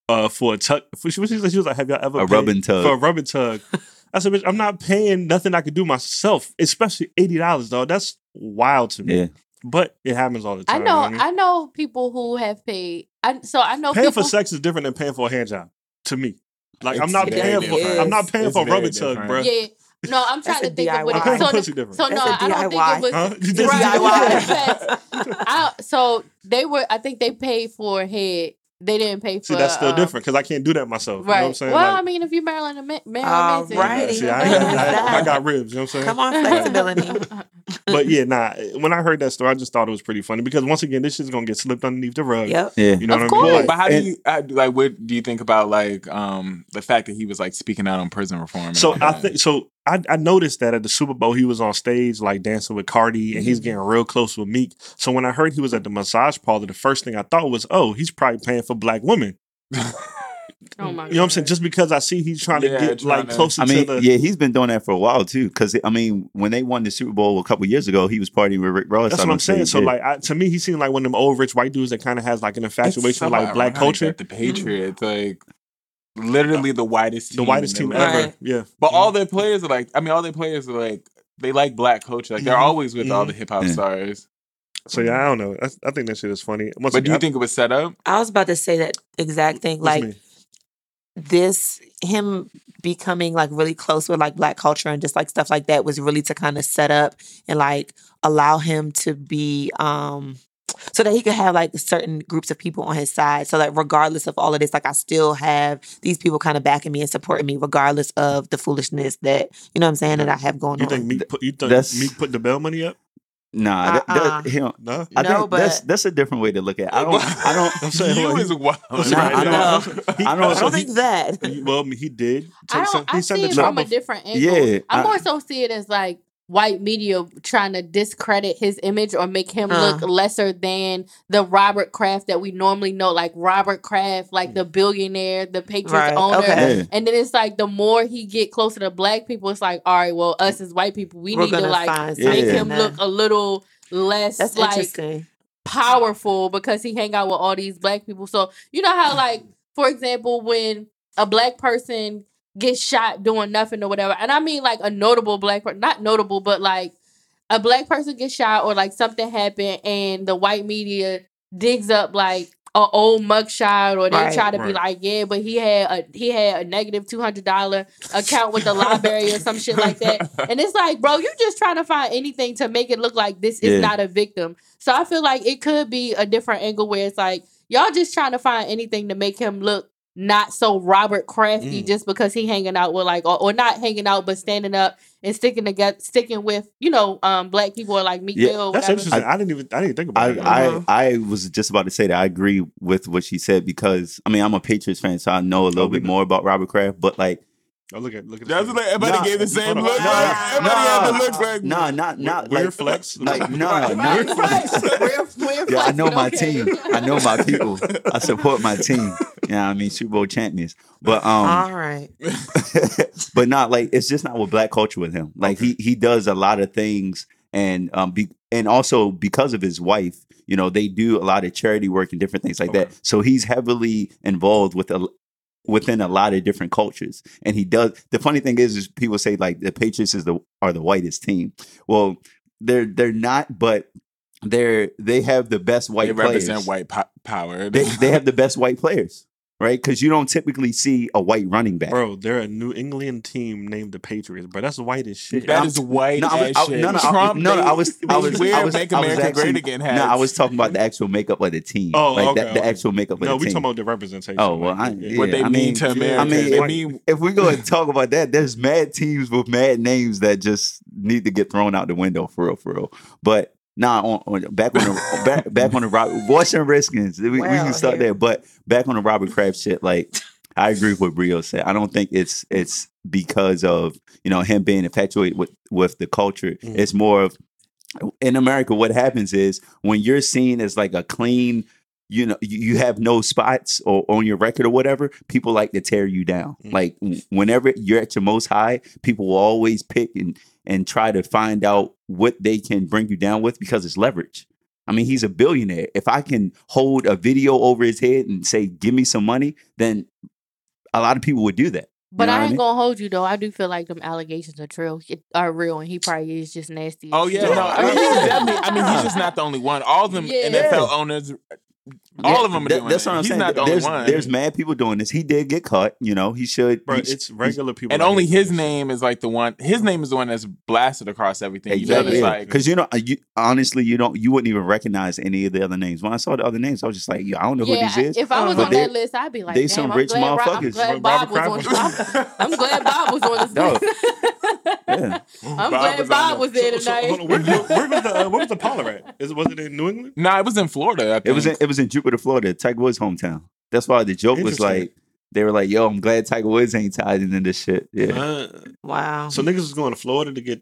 uh for a tug?" For, she, she, was- she was like, "Have y'all ever A paid rubbing tug. for a rubbing tug?" (laughs) I said, "Bitch, I'm not paying nothing I could do myself, especially eighty dollars, though. That's wild to me. Yeah. But it happens all the I time. know. you what I mean? I know people who have paid. I so I know paying people. for sex is different than paying for a hand job. To me, like I'm It's not paying for different. I'm not paying It's for a very rubbing tug, bro. Yeah. No, I'm trying That's to a think of what DIY. I'm paying so, pussy different. so no, That's a I don't think it was Huh? (laughs) You DIY. I, so they were. I think they paid for head. They didn't pay for. See, that's still um, different because I can't do that myself. You know Right. what I'm saying? well, Like, I mean, if you're Marilyn, Marilyn All Manson, righty. see, I, (laughs) ain't got, I, I got ribs. You know what I'm saying? Come on, flexibility. (laughs) But (laughs) yeah, nah. When I heard that story, I just thought it was pretty funny because once again, this shit's gonna get slipped underneath the rug. Yep. Yeah. You know Of what I mean? But how And- do you I, like? What do you think about like um the fact that he was like speaking out on prison reform? So I that? think so. I, I noticed that at the Super Bowl, he was on stage like dancing with Cardi, and he's getting real close with Meek. So when I heard he was at the massage parlor, the first thing I thought was, "Oh, he's probably paying for black women." (laughs) Oh my You know what I'm saying? Just because I see he's trying Yeah, to get trying like to- closer I mean, to the. yeah, he's been doing that for a while too. Because I mean, when they won the Super Bowl a couple years ago, he was partying with Rick Ross. That's what I'm saying. So yeah. like, I, to me, he seemed like one of them old rich white dudes that kind of has like an infatuation with like black culture. The Patriots, like literally the whitest, team The whitest team the ever. Right. Yeah. But all their players are like, I mean, all their players are like, they like black culture. Like they're Mhm. always with all Mhm. the hip hop Yeah. stars. So yeah, I don't know. I, I think that shit is funny. Once But do you again, think it was set up? I was about to say that exact thing. What Like mean? This, him becoming like really close with like black culture and just like stuff like that was really to kind of set up and like allow him to be um so that he could have like certain groups of people on his side. So that regardless of all of this, like I still have these people kind of backing me and supporting me, regardless of the foolishness that you know what I'm saying that I have going You on. think Meek put you think That's- Meek put the bail money up? Nah, that, that, Uh-uh. he don't- No. I No, think that's but- that's a different way to look at. it. I don't. (laughs) I don't. I'm saying, you like, is wild. Nah, Nah, I don't- He- (laughs) I don't- I don't he- think that. well, he did. I Take some- don't. I he see it from a trouble. different angle. Yeah, I I- more so see it as like white media trying to discredit his image or make him Uh. look lesser than the Robert Kraft that we normally know, like Robert Kraft, like the billionaire, the Patriots Right, owner. okay. Yeah. And then it's like the more he get closer to black people, it's like, all right, well, us as white people, we We're need to like find Yeah. make him that- look a little less That's like powerful because he hang out with all these black people. So you know how like for example when a black person gets shot doing nothing or whatever, and I mean like a notable black person, not notable, but like a black person gets shot or like something happened and the white media digs up like a old mugshot or they Right. try to be like yeah but he had a he had a negative two hundred dollar account with the library or some shit like that (laughs) and it's like, bro, you're just trying to find anything to make it look like this is Yeah. not a victim. So I feel like it could be a different angle where it's like y'all just trying to find anything to make him look not so Robert Crafty Mm. just because he hanging out with like or, or not hanging out but standing up and sticking together sticking with, you know, um black people or like Meek Yeah, Mill That's whatever. interesting. I, didn't even I didn't think about I, that. I Uh-huh. I was just about to say that I agree with what she said because I mean I'm a Patriots fan, so I know a little Oh, bit know. more about Robert Kraft. But like, oh, look at look at That's this. like everybody Nah, gave the same look. Nah, like, everybody had the look like nah, not not Weird like flex. Like no, no, Weird not flex. Weird- weird Yeah, I know my okay. team. I know my people. I support my team. Yeah, I mean Super Bowl champions. But um, All right. (laughs) but not like it's just not with black culture with him. Like he he does a lot of things, and um, be, and also because of his wife, you know, they do a lot of charity work and different things like Okay. that. So he's heavily involved with a within a lot of different cultures, and he does. The funny thing is, is people say like the Patriots is the are the whitest team. Well, they're they're not, but they're they have the best white they players. represent white po- power. They they have the best white players, right? Because you don't typically see a white running back. Bro, they're a New England team named the Patriots, bro. That's white as shit. That I'm- is white No, I was, as I, shit. no, no, I, Trump, no, no, they- I was, I was, wear I was, Make I was America actually, Great Again hats. No, I was talking about the actual makeup of the team. Oh, like okay, that, the okay. actual makeup of no, the we team. talking about the representation. Oh, well, I- yeah. what they I mean mean- to America. I mean, if- mean if we go and talk about that, there's mad teams with mad names that just need to get thrown out the window for real, for real. But nah, on, on back on the back, back on the Robert Washington Redskins, we, we Well, can start here. there. But back on the Robert Kraft shit, like I agree with what Brio said. I don't think it's it's because of you know him being infatuated with with the culture. Mhm. It's more of in America, what happens is when you're seen as like a clean you know you have no spots or on your record or whatever, people like to tear you down. Mhm. Like whenever you're at your most high, people will always pick and and try to find out what they can bring you down with because it's leverage. I mean, he's a billionaire. If I can hold a video over his head and say, "Give me some money," then a lot of people would do that. But know what I I ain't mean? gonna hold you though. I do feel like them allegations are true, are real, and he probably is just nasty. Oh yeah, shit. no, I mean he's definitely. I mean he's (laughs) just not the only one. All of them Yeah. NFL owners, all of them are That- doing that's it. what I'm he's saying. not the only there's, one. there's mad people doing this. He did get caught. You know, he should. Bro, he- it's regular people. and only his this. name is like the one. His name is the one that's blasted across everything. You know, like Because you know, uh, you honestly, you don't, you wouldn't even recognize any of the other names. When I saw the other names, I was just like, yo, I don't know Yeah, who this is. if I was But on that list, I'd be like, they some I'm rich glad Rob- I'm glad Bob was Kraft on. I'm glad Bob was on this (laughs) No. list. (laughs) Yeah. (laughs) I'm Bob glad was Bob the- was there So, so, tonight. hold on, where, where, where was the uh, where was the parlor at? Is was it in New England? nah, it was in Florida. I think. It was in, it was in Jupiter, Florida, Tiger Woods' hometown. That's why the joke was like, they were like, yo, I'm glad Tiger Woods ain't tied into this shit. Yeah. Uh, Wow. so niggas was going to Florida to get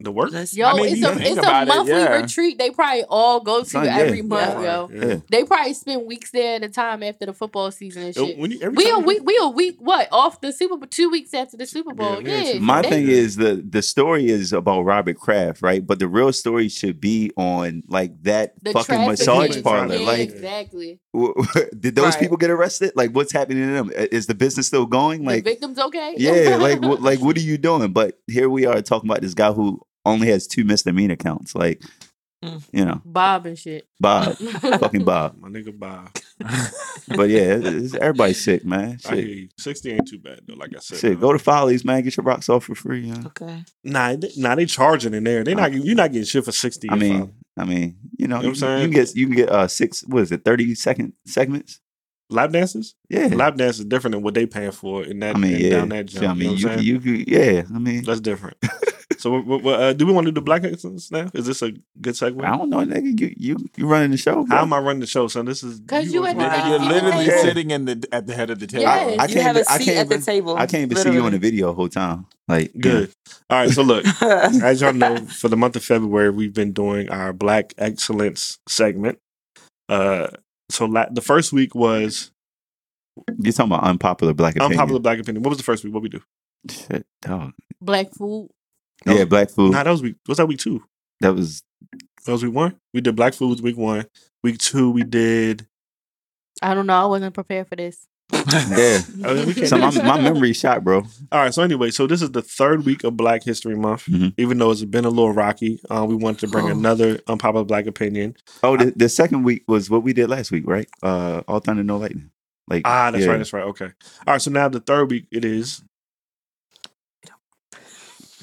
the work. Let's- Yo, I mean, it's a it's about a it, monthly yeah. retreat. They probably all go to Son, yeah. every month, Yeah. yo. Yeah. They probably spend weeks there at a time after the football season and Yo, shit. when you- every We a time week, we a week, what off the Super Bowl? Two weeks after the Super Bowl, Yeah, yeah. My they- thing is the the story is about Robert Kraft, right? But the real story should be on like that fucking massage parlor. Yeah, Like, exactly. (laughs) did those Right. people get arrested? Like, what's happening to them? Is the business still going? Like, the victims okay? yeah, like, what, like, (laughs) what are you doing? But here we are talking about this guy who only has two misdemeanor counts. Like, Mm. you know, Bob and shit. Bob, (laughs) fucking Bob. My nigga Bob. (laughs) But yeah, it- it's, everybody's sick, man. I hear you. Sixty ain't too bad though. Like I said, shit. Go to Follies, man. Get your rocks off for free. You know? Okay. Nah, they, nah, they charging in there. They not. You're not getting shit for sixty. I if mean, I mean, you know, You know what I'm you, you can saying? get you can get uh six. What is it? Thirty second segments. lap dances. Yeah. Lap dance is different than what they paying for in that. I mean, and yeah. down that jump. I mean, you, know you, you, you, yeah. I mean, That's different. (laughs) so, what, what, what, uh, do we want to do the black excellence now? Is this a good segue? I don't know, nigga. You you you running the show? bro. How am I running the show, son? This is 'Cause you at the Nigga, Wow. you're literally Yeah. sitting in the at the head of the table. Yes. I you can't have a even- I seat can't at the table. I can't even see you on the video the whole time. Like, good. All right. So look, (laughs) as y'all know, for the month of February, we've been doing our Black Excellence segment. Uh, so la- the first week was You're talking about unpopular black opinion. unpopular Black opinion. What was the first week? What we do? Shit, dog. Black food. That Yeah, was- black food. Nah, that was week. Was that week two? that was That was week one. We did Black Foods week one. Week two, we did. I don't know. I wasn't prepared for this. (laughs) yeah. I mean, we can't So my this. my memory shot, bro. All right. So anyway, so this is the third week of Black History Month. Mhm. Even though it's been a little rocky, uh, we wanted to bring Oh. another unpopular Black opinion. Oh, the, the second week was what we did last week, right? Uh, all thunder, no lightning. Like, Ah, that's yeah. right. That's right. Okay. All right. So now the third week it is.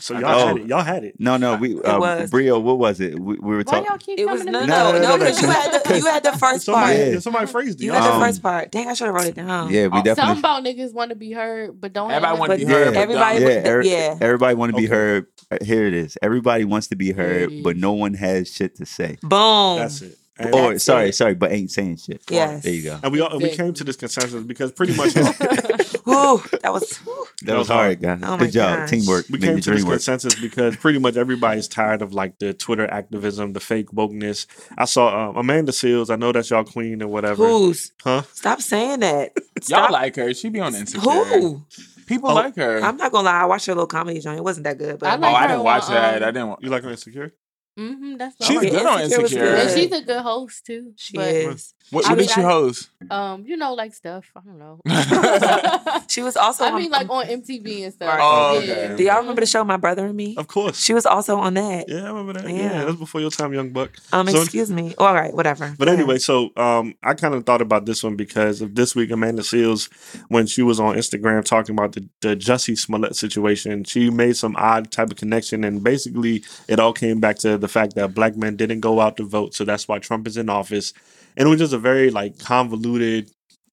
So y'all Oh. had it. Y'all had it. No, no, we uh, was. Brio. What was it? We, we were Why talking. y'all keep It was coming no, no, me? no, no, no, because you had the you had the (laughs) first Somebody, part. Yeah. somebody phrased it. You y'all. had the Um, first part. Dang, I should have wrote it down. Yeah, we Oh, definitely. Something about niggas want to be heard, but don't. Everybody want to be heard. but Everybody yeah, was- yeah. everybody want to be heard. Here it is. Everybody wants to be heard, but no one has shit to say. Boom. That's it. And, Or That's sorry, it. sorry, but ain't saying shit. Yes. There you go. and we all, we came to this consensus because pretty much (laughs) Whew, that was. whew. That was hard, guys. Oh my Good job. gosh. Teamwork. we came to this work. consensus because pretty much everybody's tired of like the Twitter activism, the fake wokeness. I saw um, Amanda Seales. I know that's y'all queen or whatever. Who's? Huh? Stop saying that. Y'all like her. She be on Instagram. Who? People Oh, like her. I'm not gonna lie. I watched her little comedy joint. It wasn't that good, but I oh, like I didn't watch on, that. um, I didn't. wa- You like her insecure? Mm-hmm, that's She's Okay, good on Insecure was Insecure. And good. she's a good host too. she but, is. What, I what mean, did she I- host? Um, you know, like stuff. I don't know. (laughs) (laughs) She was also. I on- mean, like on MTV and stuff. Right. Oh, Yeah. Do y'all remember the show My Brother and Me? Of course. She was also on that. yeah, I remember that. Yeah. Yeah. was before your time, young buck. Um, So- excuse me. All right, whatever. But Go ahead. anyway, so um, I kind of thought about this one because of this week, Amanda Seales, when she was on Instagram talking about the, the Jussie Smollett situation, she made some odd type of connection. And basically, it all came back to the fact that black men didn't go out to vote. So that's why Trump is in office. And it was just a very like convoluted,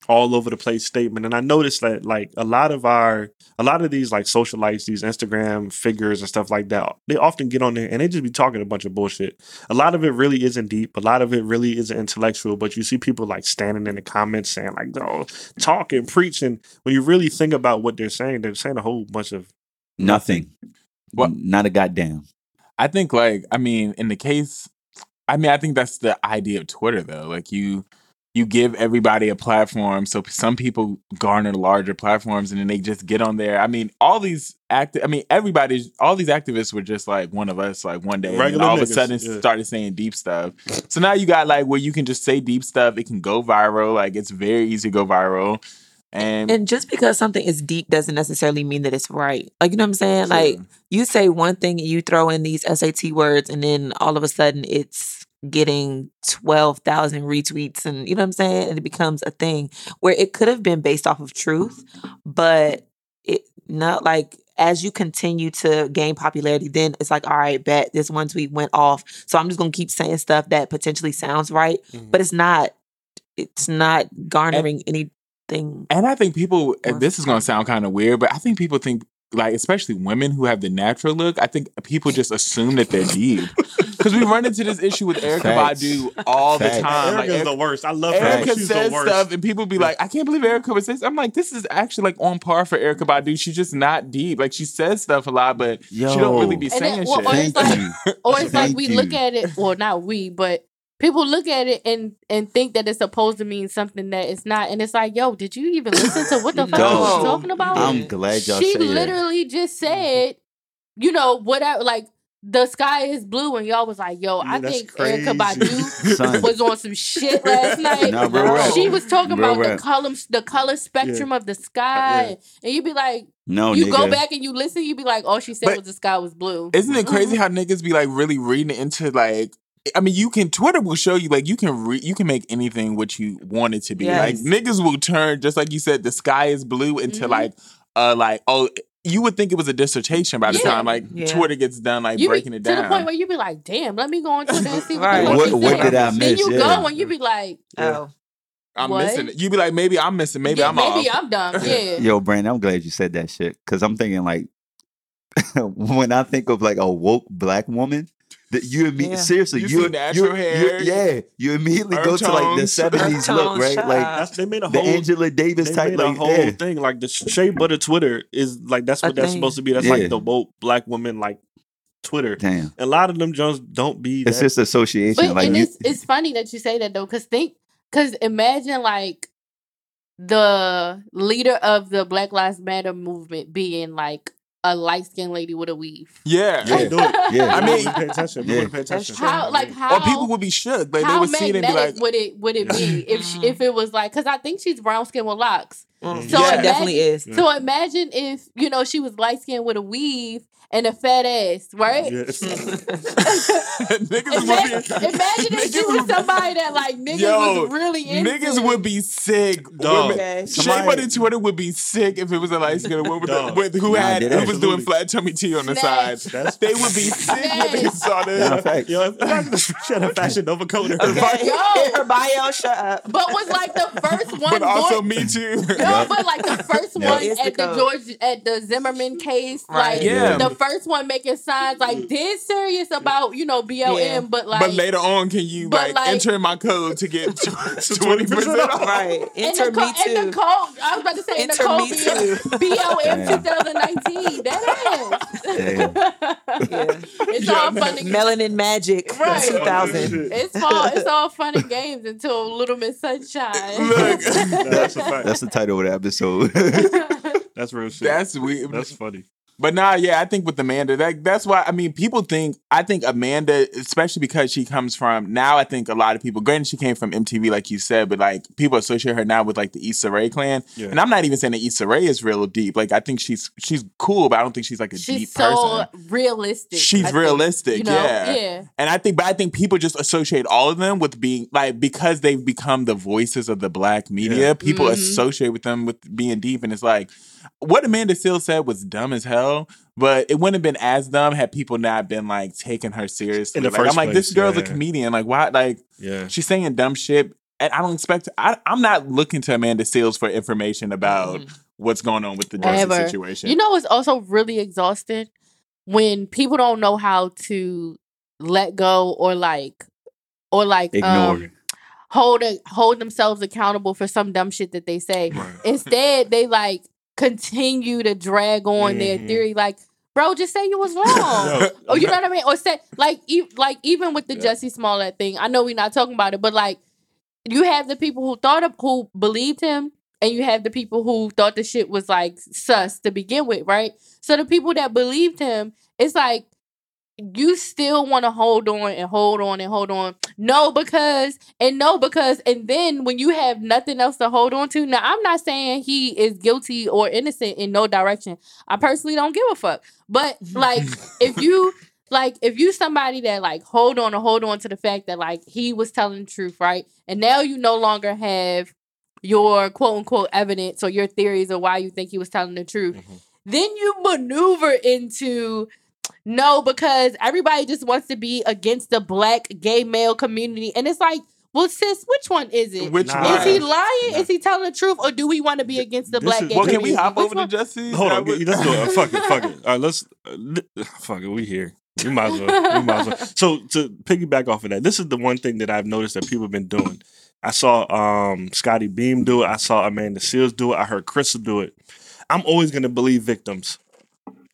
all over the place statement. And I noticed that like a lot of our, a lot of these like socialites, these Instagram figures and stuff like that, they often get on there and they just be talking a bunch of bullshit a lot of it really isn't deep. A lot of it really isn't intellectual. But you see people like standing in the comments saying like, "No, talking, preaching." When you really think about what they're saying, they're saying a whole bunch of Nothing. What- Not a goddamn. I think like I mean in the case I mean I think that's the idea of Twitter though. Like you you give everybody a platform. So some people garner larger platforms and then they just get on there. I mean, all these active, I mean, everybody's, all these activists were just like one of us, like one day. and Regular all of a sudden yeah. started saying deep stuff. So now you got like where you can just say deep stuff. It can go viral. Like it's very easy to go viral. And, And just because something is deep doesn't necessarily mean that it's right. Like, you know what I'm saying? Sure. Like, you say one thing and you throw in these SAT words, and then all of a sudden it's getting 12,000 retweets. And you know what I'm saying? And it becomes a thing where it could have been based off of truth, but it not like as you continue to gain popularity, then it's like, all right, bet this one tweet went off. So I'm just going to keep saying stuff that potentially sounds right, Mhm. but it's not. It's not garnering anything. And I think people, and this is going to sound kind of weird, but I think people think, like, especially women who have the natural look, I think people just assume that they're deep. Because (laughs) we run into this issue with Erykah Facts. Badu all Facts. the time. Like, Erykah's Erykah, the worst. I love her. Erykah She's says the worst. stuff, and people be like, I can't believe Erykah was this. I'm like, this is actually like on par for Erykah Badu. She's just not deep. Like, she says stuff a lot, but she don't really be And then- saying well, shit. or it's like- Or it's like we you. look at it, well, not we, but people look at it and and think that it's supposed to mean something that it's not. And it's like, yo, did you even listen to what the (laughs) fuck No. I was talking about? I'm glad y'all she say that. literally just said, you know, whatever, like the sky is blue, and y'all was like, yo, Yeah, I that's think Erykah crazy. Badu (laughs) Son. was on some shit last night. Nah, real rap. She was talking Real about the rap. color, the color spectrum of the sky, Yeah. and you'd be like, No, you nigga. go back and you listen, you be like, all she said But- was the sky was blue. Isn't it Mm-hmm. crazy how niggas be like really reading into like I mean, you can Twitter will show you like you can re- you can make anything what you want it to be. Like niggas will turn just like you said, the sky is blue into Mhm. like uh like oh you would think it was a dissertation by the Yeah. time like Yeah. Twitter gets done like You be- breaking it down. to the point where you'd be like, damn, let me go on Twitter and see (laughs) what, Right. the fuck What- she what did I Then miss? you Yeah. go and you be like, Oh. I'm What? missing it. You be like maybe I'm missing, maybe yeah, I'm maybe off. I'm dumb. (laughs) Yeah. Yo, Brandon, I'm glad you said that shit because I'm thinking like (laughs) when I think of like a woke black woman, that you immediately Yeah. seriously You you, see natural you- hair, you- yeah, you immediately earth go to like the '70s look, right? shut Like. That's, they made a the whole. Angela Davis they type, made a like whole yeah. thing like the Shea Butter Twitter is like that's A what that's thing. supposed to be. That's Yeah. like the woke black woman like Twitter. Damn, A lot of them Jones don't be. it's just association. But like and you, it's it's funny that you say that though, because think, because imagine like the leader of the Black Lives Matter movement being like a light skinned lady with a weave. Yeah. Yeah. Do it. Yeah. I I mean- mean, pay attention. We Yeah. wouldn't pay attention. true. How like how Or people would be shook. Like they would see it and be like would it would it be if she, if it was like because I think she's brown skinned with locks. Mm. So yeah, imagine- definitely is. Yeah. So imagine if you know she was light skinned with a weave and a fat ass, right? Yes. (laughs) niggas would Imagine, be imagine if she Niggas was somebody that like niggas Yo, was really into. Niggas would be sick. Dog. Women- Okay. Shea Somebody- Butter Twitter would be sick if it was a light skinned woman with, Dog. with, who had who ass. Was doing flat tummy tea on the side. That's They would be sick when they saw Nah, that. facts. Yo, imagine (laughs) she had a fashion Nova coat. in her Okay. Yo. In her bio, shut up. But was like the first one. But also born- me too. No, (laughs) but like the first one at the. George at the Zimmerman case, like the first one making signs like dead serious about you know BLM, but like but later on, can you like, like- enter my code to get (laughs) twenty percent off? Right. Enter me co- and the too. code. I was about to say in the Enter code. BLM 2019. That is. (laughs) Yeah. it's Yeah, all man. fun. And, Melanin Magic Right. 2000. it's all it's all fun and games until Little Miss Sunshine. Look. (laughs) That's a fact. That's the title of the episode. That's real shit. That's weird. That's funny. But nah, yeah, I think with Amanda, that that's why I mean people think I think Amanda, especially because she comes from now. I think a lot of people, granted, she came from MTV, like you said, but like people associate her now with like the Issa Rae clan. Yeah. And I'm not even saying that Issa Rae is real deep. Like I think she's she's cool, but I don't think she's like a She's deep so person. realistic. She's I think, realistic, you know? yeah. Yeah. And I think, but I think people just associate all of them with being like because they've become the voices of the black media. Yeah. People Mhm. associate with them with being deep, and it's like what Amanda Seales said was dumb as hell, but it wouldn't have been as dumb had people not been like taking her seriously. In the like, I'm first like, this place, girl's a comedian. Like, why? Like, Yeah. she's saying dumb shit. And I don't expect. I, I'm not looking to Amanda Seales for information about what's going on with the Jussie Ever. situation. You know it's also really exhausting? When people don't know how to let go or like or like Ignore. um hold a, hold themselves accountable for some dumb shit that they say. Right. Instead, they like continue to drag on their Mhm. theory like Bro, just say you was (laughs) wrong. Oh, you know what I mean? Or say like, e- like even with the Yeah. Jussie Smollett thing. I know we're not talking about it, but like, you have the people who thought of who believed him, and you have the people who thought the shit was like sus to begin with, right? So the people that believed him, it's like you still want to hold on and hold on and hold on. No, because and no, because and then when you have nothing else to hold on to, now I'm not saying he is guilty or innocent in no direction. I personally don't give a fuck. But like (laughs) if you like if you somebody that like hold on or hold on to the fact that like he was telling the truth, right? And now you no longer have your quote unquote evidence or your theories of why you think he was telling the truth. Mhm. Then you maneuver into no, because everybody just wants to be against the black gay male community. And it's like, well, sis, which one is it? Which Nah. Is he lying? Nah. Is he telling the truth? Or do we want to be against the This black is- gay Well, can we hop Which over to? Jussie? Hold on, would- let's do it. (laughs) Fuck it, fuck it. All right, let's uh, fuck it. We here. We might as well. We might as well. So to piggyback off of that, this is the one thing that I've noticed that people have been doing. I saw um Scottie Beam do it. I saw Amanda Seales do it. I heard Crystal do it. I'm always gonna believe victims.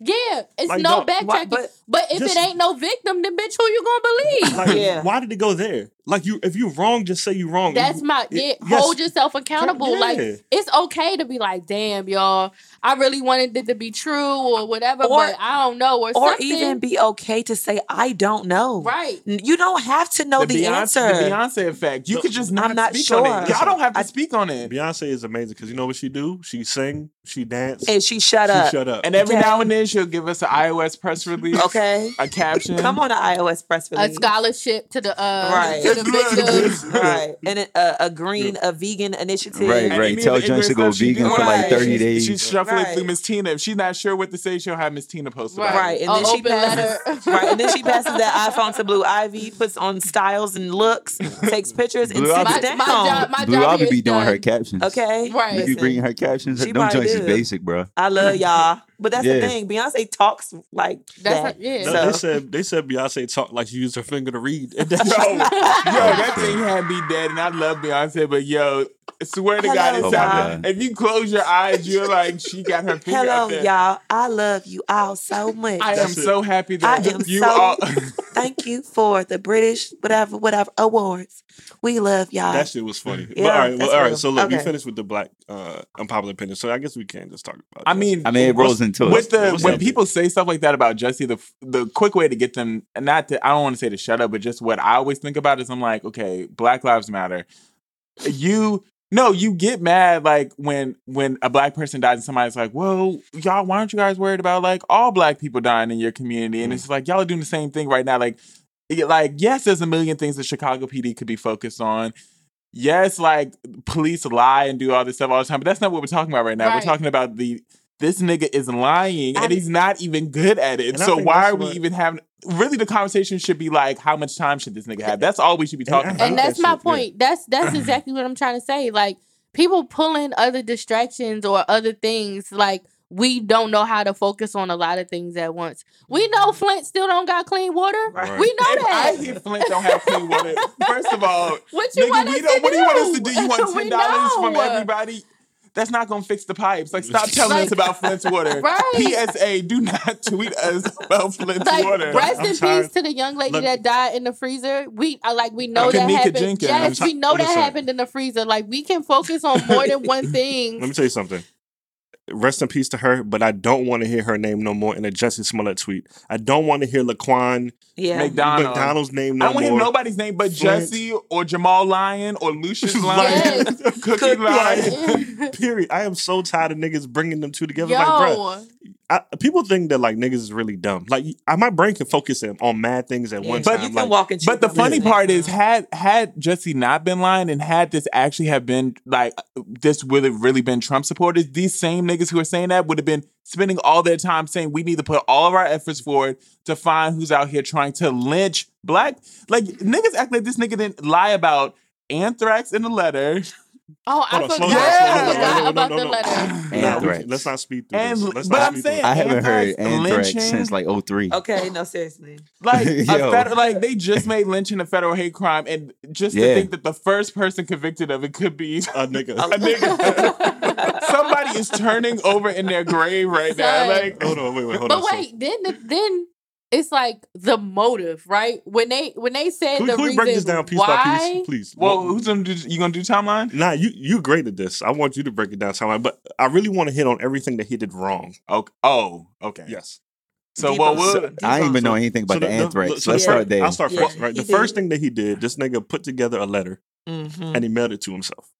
Yeah, it's Like, no backtracking. But, but if just- it ain't no victim, then bitch, who you gonna believe? Like, Yeah. why did it go there? Like you, if you're wrong, just say you're wrong. That's You- my it- yeah, yes. hold yourself accountable. Like it's okay to be like, damn, y'all, I really wanted it to be true or whatever, Or- but I don't know or, or something. even be okay to say I don't know. right. You don't have to know the, Beyonce, answer. The Beyonce effect. You No, could just not, I'm not speak sure. on it. Y'all don't have to I- speak on it. Beyonce is amazing because you know what she do? She sing, she dance, and she shut she up. shut up. And every Okay. now and then she'll give us an iOS press (laughs) release, Okay. a caption. Come on an iOS press release. A scholarship to the uh Right. To the victims. right. And a, a, uh, a green, a vegan initiative. Right, And right. Tell of Jones to go ignorant stuff she vegan for like 30 she's- days. She's shuffling Right. through Miss Tina. If she's not sure what to say, she'll have Miss Tina post about Right. it. Right, and A then she passes. (laughs) right, and then she passes that iPhone to Blue Ivy, puts on styles and looks, takes pictures, and Blue sits Ivy- My, down. my job, my Blue Ivy be doing done. her captions. Okay, Right. You be bringing her captions. She Them probably joints is basic, bro. I love y'all, but that's Yeah. the thing. Beyonce talks like That's that. her- yeah. No, So- they said they said Beyonce talked like she used her finger to read. And that's (laughs) (laughs) Yo, yo, that (laughs) thing had me dead, and I love Beyonce, but yo, I swear to God, Hello, it y'all. If you close your eyes, you're like, she got her finger Hello, up there. y'all. I love you all so much. I am so happy that I am you so- all. (laughs) Thank you for the British whatever whatever awards. We love y'all. that shit was funny. but all right, well, all right. real. So look, we finished with the black uh, unpopular opinion. So I guess we can just talk about. I that. mean, I mean, it rolls into with it. the when up? people say stuff like that about Jussie, the the quick way to get them, not to, I don't want to say to shut up, but just what I always think about is I'm like, okay, Black Lives Matter. You no, you get mad like when when a black person dies and somebody's like, well, y'all, why aren't you guys worried about like all black people dying in your community? And mm-hmm. it's like y'all are doing the same thing right now. Like, it- like yes, there's a million things that Chicago PD could be focused on. Yes, like police lie and do all this stuff all the time, but that's not what we're talking about right now. We're talking about the this nigga is lying and I'm- he's not even good at it. So why are we what- even having? Really, the conversation should be like, how much time should this nigga have? That's all we should be And talking about. and that that's my shit, yeah. point. That's that's exactly what I'm trying to say. Like people pulling other distractions or other things. Like we don't know how to focus on a lot of things at once. We know Flint still don't got clean water. Right. We know If I that. hear Flint don't have clean water, first of all, (laughs) What you nigga, want we us don't, what do you want us to do? do? You want (laughs) ten dollars from everybody? That's not gonna fix the pipes. Like, stop (laughs) telling Like- us about Flint's water. (laughs) Right. PSA: Do not (laughs) tweet us about Flint's Like water. rest I'm in tired. peace to the young lady Look- that died in the freezer. We I like we know that Kenneka happened. Jenkins. Yes, I'm we know that listen. happened in the freezer. Like we can focus on more than one thing. Let me tell you something. Rest in peace to her, but I don't want to hear her name no more in a Jussie Smollett tweet. I don't want to hear Laquan yeah. McDonald. McDonald's name I no don't want to more. hear nobody's name but Flint. Jussie or Jamal Lyon or Lucious Lyon, Yes. (laughs) Cookie Cookie Lyon. Period. I am so tired of niggas bringing them two together. Like, bruh, Yo, I, people think that like niggas is really dumb. Like I, my brain can focus in- on mad things at Yeah, one But time. you can like, walk and But the funny part is, mm-hmm. had had Jussie not been lying, and had this actually have been like uh, this would have really been Trump supporters, these same niggas who are saying that would have been spending all their time saying we need to put all of our efforts forward to find who's out here trying to lynch black. Like niggas act like this nigga didn't lie about anthrax in the letter, oh, I on, forgot, down, Yeah. slow I down. No, no, no, about no, the letter. Anthrax. let's not speed through And- this. Let's but not I'm saying- through I haven't heard Anthrax, anthrax lynching. since like 03. Okay, no, seriously. (laughs) like (laughs) a federal, like they just made lynching a federal hate crime, and just to think that the first person convicted of it could be. A (laughs) nigga. a nigga. Somebody is turning over in their grave right now. Like, hold on, wait, wait, hold But on. So- wait, then the, then it's like the motive, right? When they when they said Can, we- the can we reason break this down piece why, by piece, please? Well, Well, who's gonna do? You gonna do timeline? nah, you you great at this. I want you to break it down somehow, but I really want to hit on everything that he did wrong. Okay. Oh, okay. Yes. So, Debo. well, we'll So, I didn't even know anything about So the, the- the- anthrax. so Let's the start first- there. I'll start Yeah, first. Right, he the first thing that he did, this nigga put together a letter Mhm. and he mailed it to himself.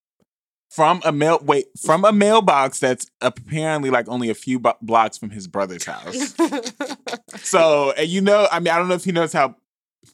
From a mail wait from a mailbox that's apparently like only a few bo- blocks from his brother's house. So, and you know, I mean, I don't know if he knows how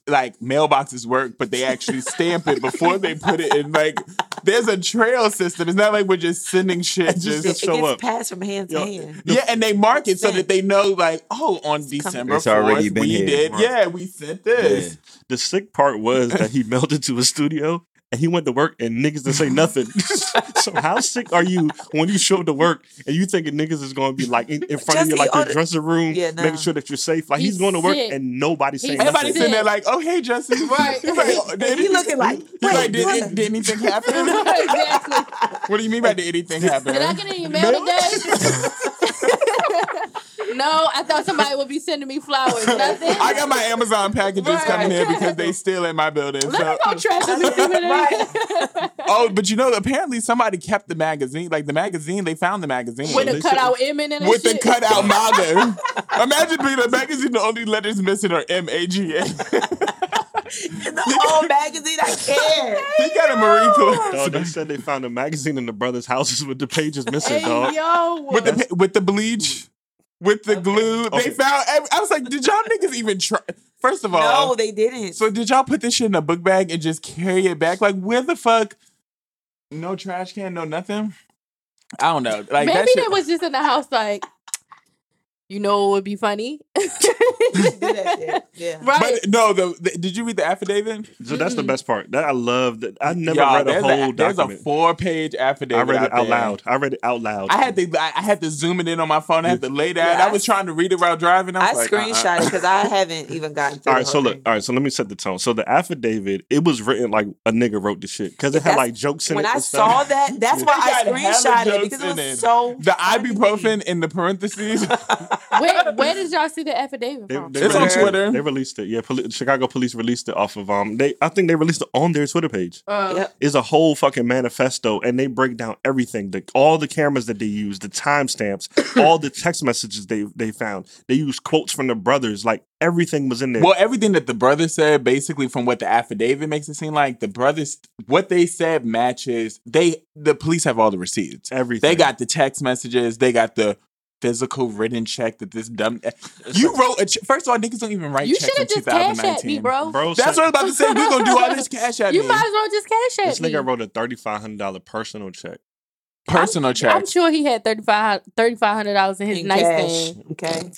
like mailboxes work, but they actually stamp it before they put it in. Like, there's a trail system. It's not like we're just sending (laughs) shit. Just- Just, It, it show gets up. passed from hand to Yo, hand. yeah, and they mark it so that they know, like, oh, on December It's already 4th, been we here. did. Right. Yeah, we sent this. The sick part was that he (laughs) mailed it to a studio and he went to work and niggas didn't say nothing. (laughs) so how sick are you when you show up to work and you thinking niggas is going to be like in, in front of you like the your other- dressing room, Yeah, nah. making sure that you're safe. Like he's, He's going to work sick. and nobody's saying He's nothing. Everybody's sitting there like, oh, hey, Justin. Right. He's like, oh, did He any- looking like, He's wait, like, did, it- did anything happen? (laughs) exactly. what do you mean by did anything happen? Did I get any mail today? (laughs) no, I thought somebody would be sending me flowers. (laughs) Nothing. I got my Amazon packages Right. coming in because they (laughs) still in my building. Let me So. go trash this (laughs) Right. Oh, but you know, apparently somebody kept the magazine. Like the magazine, they found the magazine With they the said- cutout M in it. and with the cutout MAGA. Imagine being a magazine, the only letters missing are M A G A. In the whole magazine, I can't. He got a Marine Dog, Corps they said they found a magazine in the brothers' houses with the pages missing, Hey, dog. yo. with the with the bleach, with the glue. Okay. They found. I was like, did y'all niggas even try? First of all, No, they didn't. So did y'all put this shit in a book bag and just carry it back? Like where the fuck? No trash can, no nothing. I don't know. Like Maybe that they shit. was just in the house like, you know what would be funny? (laughs) (laughs) do that shit. Yeah. right? but no, the, the- did you read the affidavit? So that's the best part. That I love. That I never Y'all, read a there's whole there's a four page affidavit. I read it out there. loud. I read it out loud. I had to I I had to zoom it in on my phone. I had to lay down. Yeah, I was trying to read it while driving. I, I was like, uh-uh. screenshot it because I haven't even gotten through All right, the so whole look, all right, so let me set the tone. So the affidavit, it was written like a nigga wrote the shit because it had That's- like jokes in When it. I and stuff. saw that, that's (laughs) why I It screenshot it because it was so The ibuprofen in the parentheses. Where, where did y'all see the affidavit They, from? they It's on released it. Twitter. They released it. Yeah, poli- Chicago police released it off of um. They I think they released it on their Twitter page. Uh, Yep. It's a whole fucking manifesto, and they break down everything. The, all the cameras that they use, the timestamps, (coughs) all the text messages they they found. They use quotes from the brothers. Like everything was in there. Well, everything that the brother said, basically from what the affidavit makes it seem like, the brothers, what they said matches. They, the police have all the receipts. everything. They got the text messages. They got the physical written check that this dumb. You wrote a. Ch- First of all, niggas don't even write you checks in have just cash 2019. at me, bro. bro. That's what I was about to say. We're gonna do all this (laughs) cash at You me. might as well just cash at This me. nigga wrote a thirty five hundred dollar personal check. Personal check I'm sure he had $3,500 in his In cash. nightstand. Okay.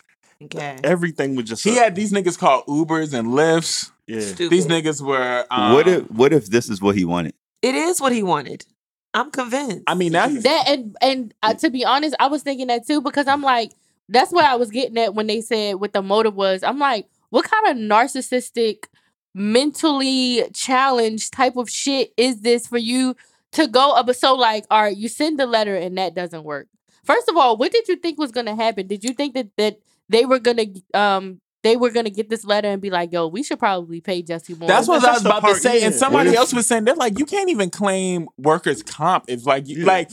Okay. Everything was just He a- had these niggas called Ubers and Lyfts. yeah. Stupid. These niggas were. Um, what if what if this is what he wanted? It is what he wanted. I'm convinced. I mean, now he's That and and uh, to be honest, I was thinking that too because I'm like, that's what I was getting at when they said what the motive was. I'm like, what kind of narcissistic, mentally challenged type of shit is this for you to go up? So like, all right, you send the letter and that doesn't work. First of all, what did you think was gonna happen? Did you think that that they were gonna um they were gonna get this letter and be like, yo, we should probably pay Jussie more. That's what That's I was about to part, say. And somebody else was saying they're like, you can't even claim workers' comp if like you Yeah. like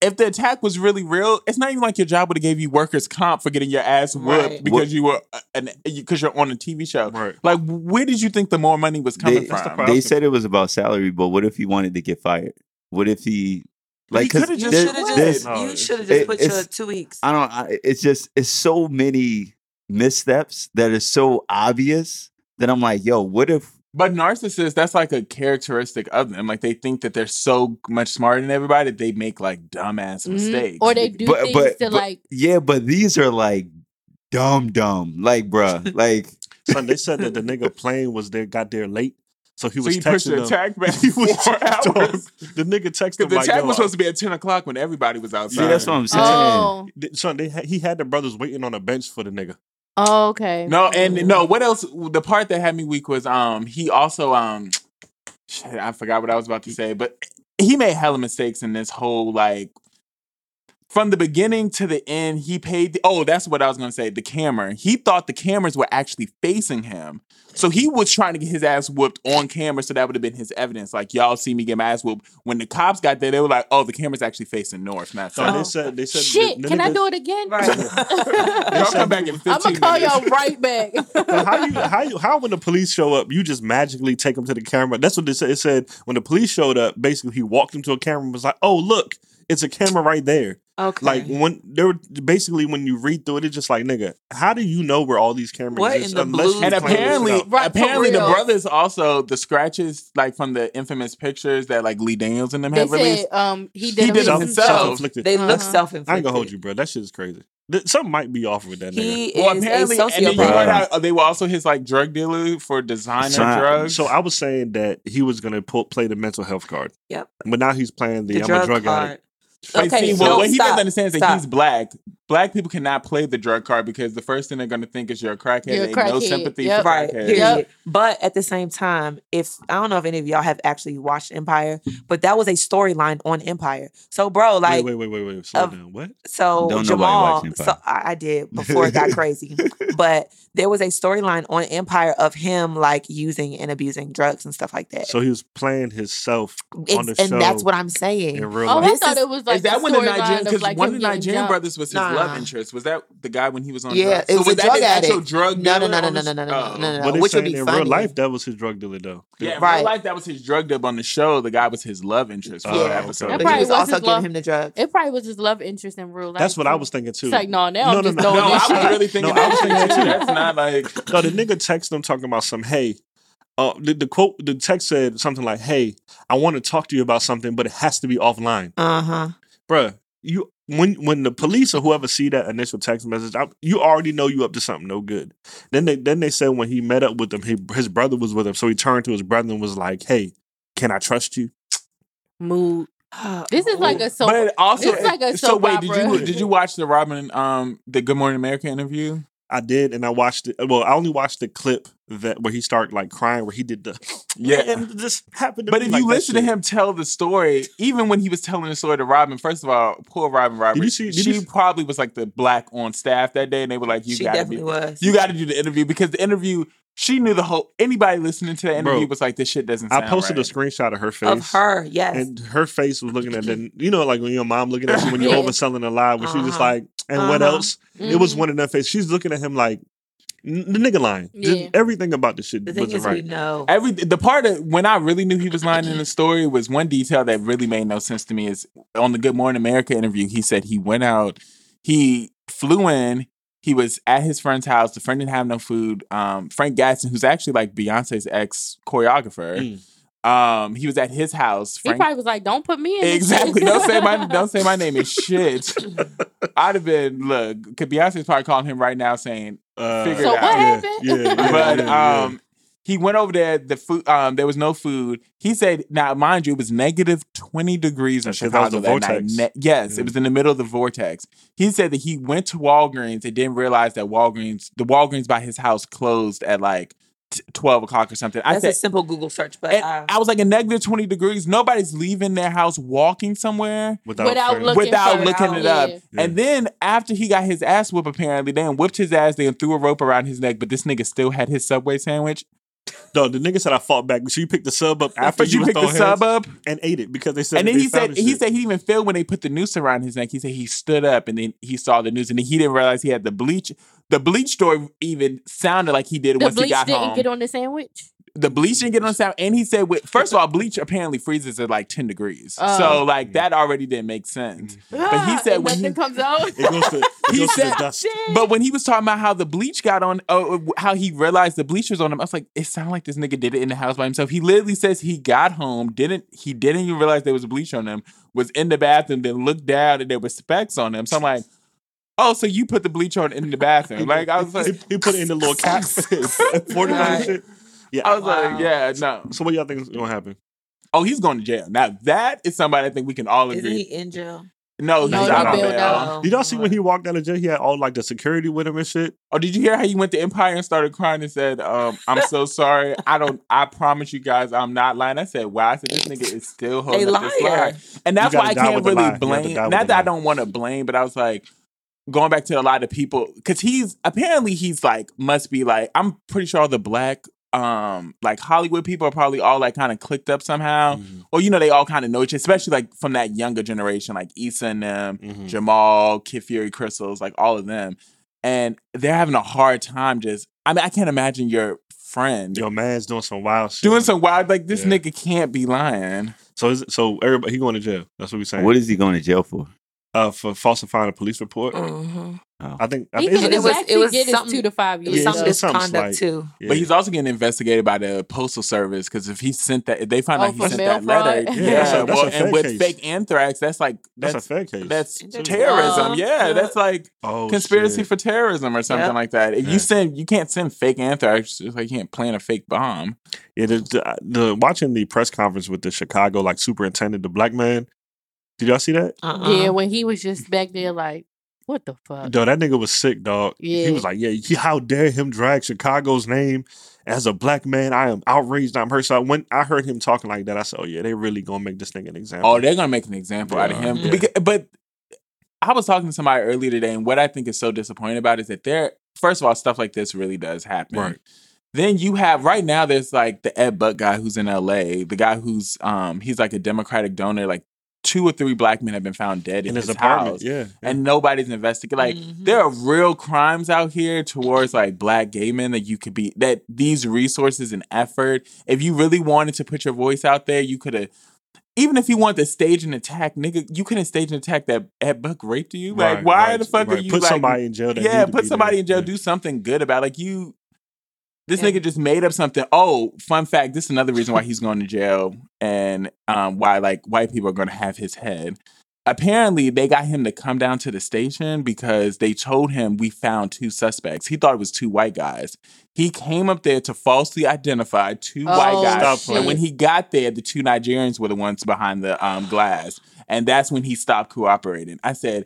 if the attack was really real, it's not even like your job would have gave you workers' comp for getting your ass whooped Right. because you were uh, an because you're on a TV show. Right. Like, where did you think the more money was coming They- That's the from? They said it was about salary, but what if he wanted to get fired? What if he like? He 'cause coulda you should have there's- just No, you should have it- just put your two weeks. I don't. I, it's just it's so many missteps that are so obvious that I'm like, yo, what if? But narcissists, that's like a characteristic of them. Like they think that they're so much smarter than everybody that they make like dumbass Mhm. mistakes. or they do But- things but- to but- like Yeah, but these are like dumb, dumb. Like, bruh, (laughs) like Son, they said that the nigga plane was there, got there late, so he so was he pushed texting the them. attack (laughs) back He was four (laughs) dog, hours. The nigga texted him the like, attack yo, was supposed to be at 10 o'clock when everybody was outside. see, that's what I'm saying. oh, son, they he had the brothers waiting on a bench for the nigga. Oh okay. No, and no, what else? The part that had me weak was um he also um shit, I forgot what I was about to say, but he made hella mistakes in this whole like from the beginning to the end, he paid. The, oh, that's what I was gonna say. The camera. He thought the cameras were actually facing him, so he was trying to get his ass whooped on camera. So that would have been his evidence. Like y'all see me get my ass whooped. When the cops got there, they were like, "Oh, the camera's actually facing north, not So south." they said they said Shit, the can I niggas- do it again? Right. (laughs) y'all come back in I'm gonna call minutes. y'all right back. (laughs) How you how you how when the police show up, you just magically take them to the camera? That's what they said. It said when the police showed up, basically he walked into a camera and was like, "Oh look, it's a camera right there." Okay. Like when they were basically when you read through it, it's just like, nigga, how do you know where all these cameras What exist in the unless blue- And plan this shit apparently, out? Right, apparently, the brothers also the scratches like from the infamous pictures that like Lee Daniels and them they have released. um he did, He did it himself. himself. they look Uh-huh. self-inflicted. I ain't gonna hold you, bro. That shit is crazy. Th- Something might be off with that nigga. He Well, is a apparently, and then you sociopath. heard how uh, they were also his like drug dealer for designer Sign- drugs. So I was saying that he was gonna pull, play the mental health card. Yep. But now he's playing the, the I'm drug a drug card. addict. But Okay, see, so what, what he doesn't understand is that stop. he's black. Black people cannot play the drug card because the first thing they're going to think is you're a crackhead. You're a They ain't no sympathy Yep. for Right. crackheads. Yep. But at the same time, if I don't know if any of y'all have actually watched Empire, but that was a storyline on Empire. So, bro, like, wait, wait, wait, wait, wait. Slow of- down. What? so Don't Jamal, so I, I did before it got (laughs) crazy, but there was a storyline on Empire of him like using and abusing drugs and stuff like that. So he was playing himself It's- on the show. and that's what I'm saying. in real Oh, life. I This thought is- it was like is that the when the storyline Nigerian? Because like one of the Nigerian jumped. brothers was his Nah. Love interest. Was that the guy when he was on? Yeah, drugs? it So was was a that drug actual addict. drug No, no, dealer no, no, on no, no, no, no, Oh. no, no, which would be in funny. real life that was his drug dealer though. Yeah, in Right. real life that was his drug deal on the show. The guy was his love interest for Oh, the okay. episode. That But he was was also giving love- him the drugs. It probably was his love interest in real life. That's what I was thinking too. It's like, no, now No, I'm no, just no. throwing No, I was really thinking No, I was thinking too. too. (laughs) That's not like No, the nigga texted him talking about some. Hey, uh, the, the quote, the text said something like, "Hey, I want to talk to you about something, but it has to be offline, Uh huh. Bruh, You when when the police or whoever see that initial text message, I, you already know you up to something no good. Then they then they said when he met up with them, he, his brother was with him, so he turned to his brother and was like, "Hey, can I trust you?" Mood. (gasps) This is like a soap. but it also, it's like a so soap wait, did you did you watch the Robin um the Good Morning America interview? I did, and I watched it. Well, I only watched the clip that where he started like crying, where he did the Yeah. and it just happened. To But me if like you that listen to him tell the story, even when he was telling the story to Robin, first of all, poor Robin Roberts, you see- did she you see- probably was like the black on staff that day, and they were like, "You got to definitely do, was. you got to do the interview," because the interview, she knew the whole. Anybody listening to that interview Bro, was like, "This shit doesn't." I posted right. a screenshot of her face of her, yes. and her face was looking at then you know like when your mom looking at you when you're (laughs) overselling a lie when she's just Uh-huh. like and what Uh-huh. else it was Mhm. one of them face she's looking at him like the nigga lying Just Yeah. everything about this shit the thing wasn't is, we right know. Every the part of when I really knew he was lying in the story was one detail that really made no sense to me is on the Good Morning America interview. He said he went out, he flew in, he was at his friend's house. The friend didn't have no food. Um, Frank Gatson, who's actually like Beyonce's ex choreographer, Mm. Um, he was at his house. He probably was like, "Don't put me in." this exactly. shit." don't say my don't say my name is shit. (laughs) I'd have been look. Could Cause Beyonce's probably calling him right now saying uh, Figure it So out. what yeah, happened? yeah, (laughs) yeah, but yeah, yeah. um he went over there the food um there was no food he said now mind you it was negative 20 degrees in That's 'cause that was chicago the that, night. Ne- yes Yeah. it was in the middle of the vortex he said that he went to walgreens and didn't realize that walgreens the walgreens by his house closed at like t- 12 o'clock or something i That's said a simple Google search, but uh, I was like, a negative 20 degrees. Nobody's leaving their house walking somewhere without, Without looking without looking it up. Yeah. Yeah. And then after he got his ass whooped, apparently, they whipped his ass, they threw a rope around his neck, but this nigga still had his Subway sandwich. No the nigga said I fought back so you picked the sub up after But you was picked the throwing sub up. and ate it because they said And then he said he shit. said he didn't even feel when they put the noose around his neck. He said he stood up and then he saw the noose and then he didn't realize he had the bleach. The bleach story even sounded like he did The once he bleach got didn't home. get on the sandwich. The bleach didn't get on the sound, and he said, with, first of all, bleach apparently freezes at like ten degrees, Oh. so like that already didn't make sense. But he said And when he, comes (laughs) out. it goes to, it He goes to said- the dust But when he was talking about how the bleach got on, uh, how he realized the bleach was on him, I was like, it sounded like this nigga did it in the house by himself. He literally says he got home, didn't he? Didn't even realize there was bleach on him. Was in the bathroom, then looked down and there was specks on him. So I'm like, oh, so you put the bleach on in the bathroom? Like I was he, like, he put it in the little (laughs) cap (laughs) forty shit yeah I was Wow. like, yeah, no. so what y'all think is gonna happen Oh, he's going to jail. Now that is somebody I think we can all agree. isn't agree. he in jail? No, No, he's he out on bailed bail. out. Did y'all see when he walked out of jail? He had all like the security with him and shit. Oh, did you hear how he went to Empire and started crying and said, um, "I'm so (laughs) sorry. I don't. I promise you guys, I'm not lying." I said, "Wow." I said, "This nigga is still They holding up this liar. lie," and that's why I can't really lie. You have to blame. Not the that I don't want to blame, but I was like. Going back to a lot of people, because he's apparently he's like must be like I'm pretty sure all the black um like Hollywood people are probably all like kind of clicked up somehow, Mhm. or you know they all kind of know each, other, especially like from that younger generation, like Issa and them, Mhm. Jamal, Kid Fury, Crissle's, like all of them. And they're having a hard time just I mean, I can't imagine your friend Your man's doing some wild shit. doing some wild like this Yeah. nigga can't be lying. So is so everybody he going to jail. That's what we saying. What is he going to jail for? uh, for falsifying a police report? Mhm. I think. I He think can it was- actually it was get something- two to five years. Yeah, some it's- it's something misconduct slight. too. yeah. But he's also getting investigated by the postal service because if he sent that, if they find Oh, out he sent mail that letter, fraud? yeah, Yeah, that's a- that's well, and with case. fake anthrax, that's like that's, that's a fake case. that's Uh, terrorism. Yeah, yeah. that's like oh, conspiracy shit. for terrorism or something Yep. like that. If Yeah. you send, you can't send fake anthrax. Just like you can't plant a fake bomb. Yeah, the, the, the watching the press conference with the Chicago like superintendent, the black man. Did y'all see that? Uh-uh. Yeah, when he was just back there, like, what the fuck? Dude, that nigga was sick, dog. Yeah. He was like, yeah, he, how dare him drag Chicago's name as a black man? I am outraged. I'm hurt. So when I heard him talking like that, I said, oh yeah, they really gonna make this nigga an example. Oh, they're gonna make an example out of him. Yeah. Beca- but I was talking to somebody earlier today, and what I think is so disappointing about it is that there, first of all, stuff like this really does happen. Right. Then you have right now. There's like the Ed Buck guy who's in L.A. The guy who's um he's like a Democratic donor. Like two or three black men have been found dead in, in his, his, apartment. house, Yeah. and nobody's investigating. Like Mhm. there are real crimes out here towards like black gay men that you could be that these resources and effort. If you really wanted to put your voice out there, you could have. Even if you want to stage an attack, nigga, you couldn't stage an attack that Ed Buck raped you. Like, Right, why right, the fuck are you put like, somebody in jail? That yeah, put somebody there. in jail. Yeah. Do something good about. It. Like you, this Yeah. nigga just made up something. Oh, fun fact. This is another reason why he's going to jail, and um, why like white people are going to have his head. Apparently, they got him to come down to the station because they told him we found two suspects. He thought it was two white guys. He came up there to falsely identify two Oh, white guys, Stop and when he got there, the two Nigerians were the ones behind the um, glass, and that's when he stopped cooperating. I said,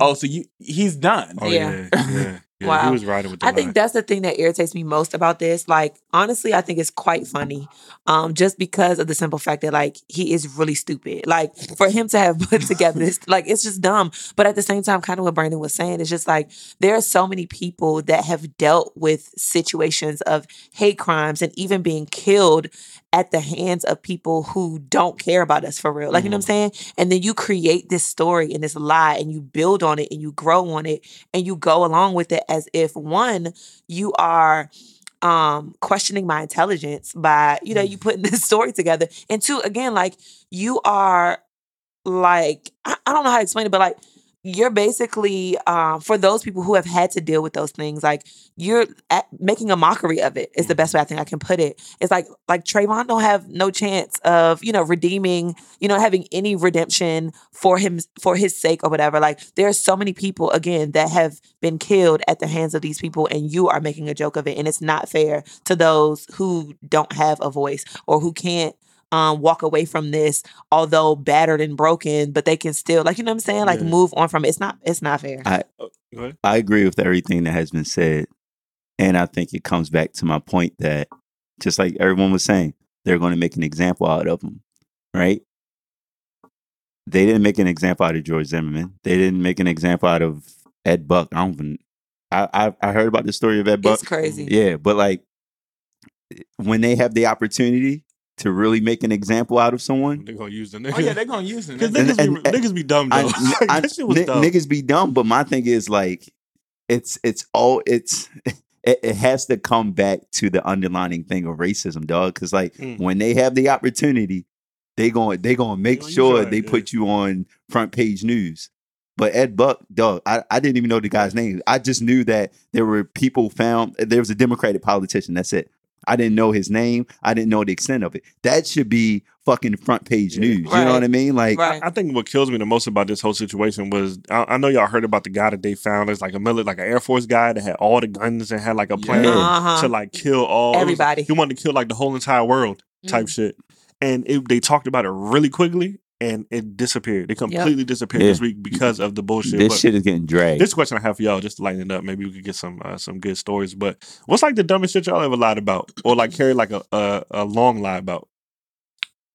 "Oh, so you he's done." Oh Yeah. yeah, yeah. Yeah. He was riding with I think that's the thing that irritates me most about this. Like, honestly, I think it's quite funny. Um, just because of the simple fact that like he is really stupid. Like for him to have (laughs) put together this, (laughs) like it's just dumb. But at the same time, kind of what Brandon was saying, it's just like there are so many people that have dealt with situations of hate crimes and even being killed at the hands of people who don't care about us for real. Like, you know what I'm saying? And then you create this story and this lie and you build on it and you grow on it and you go along with it as if one, you are um questioning my intelligence by, you know, you putting (laughs) this story together. And two, again, like you are like I, I don't know how to explain it, but like you're basically um, for those people who have had to deal with those things like you're making a mockery of it is the best way i think i can put it. It's like like Trayvon don't have no chance of you know redeeming you know having any redemption for him for his sake or whatever. Like there are so many people again that have been killed at the hands of these people and you are making a joke of it and it's not fair to those who don't have a voice or who can't um, walk away from this, although battered and broken, but they can still, like you know what I'm saying, like Yeah. move on from it. It's not, it's not fair. I- I agree with everything that has been said. And I think it comes back to my point that just like everyone was saying, they're going to make an example out of them, right? They didn't make an example out of George Zimmerman. They didn't make an example out of Ed Buck. I don't even. I I, I heard about the story of Ed Buck. it's crazy. Yeah, but like when they have the opportunity to really make an example out of someone, They're gonna use the Oh yeah, they're gonna use it. Because niggas, and- be, niggas be dumb though. (laughs) I, Like, I- that shit was ni- dumb. niggas be dumb, but my thing is like, it's it's all it's (laughs) it, it has to come back to the underlining thing of racism, dog. Because like Mm. when they have the opportunity, they going they gonna make gonna use sure your they yeah. put you on front page news. But Ed Buck, dog, I, I didn't even know the guy's name. I just knew that there were people found. There was a Democratic politician. That's it. I didn't know his name. I didn't know the extent of it. That should be fucking front page Yeah. news. You know what I mean? Like, Right. I think what kills me the most about this whole situation was I, I know y'all heard about the guy that they found as like a military, like an Air Force guy that had all the guns and had like a plan Yeah. Uh-huh. to like kill all Everybody. He wanted to kill like the whole entire world type Mm. shit. And it, they talked about it really quickly, and it disappeared. It completely disappeared Yeah. this week because of the bullshit. this But shit is getting dragged. this question I have for y'all, just to lighten it up, maybe we could get some uh, some good stories. But what's like the dumbest shit y'all ever lied about, or like carry like a a, a long lie about?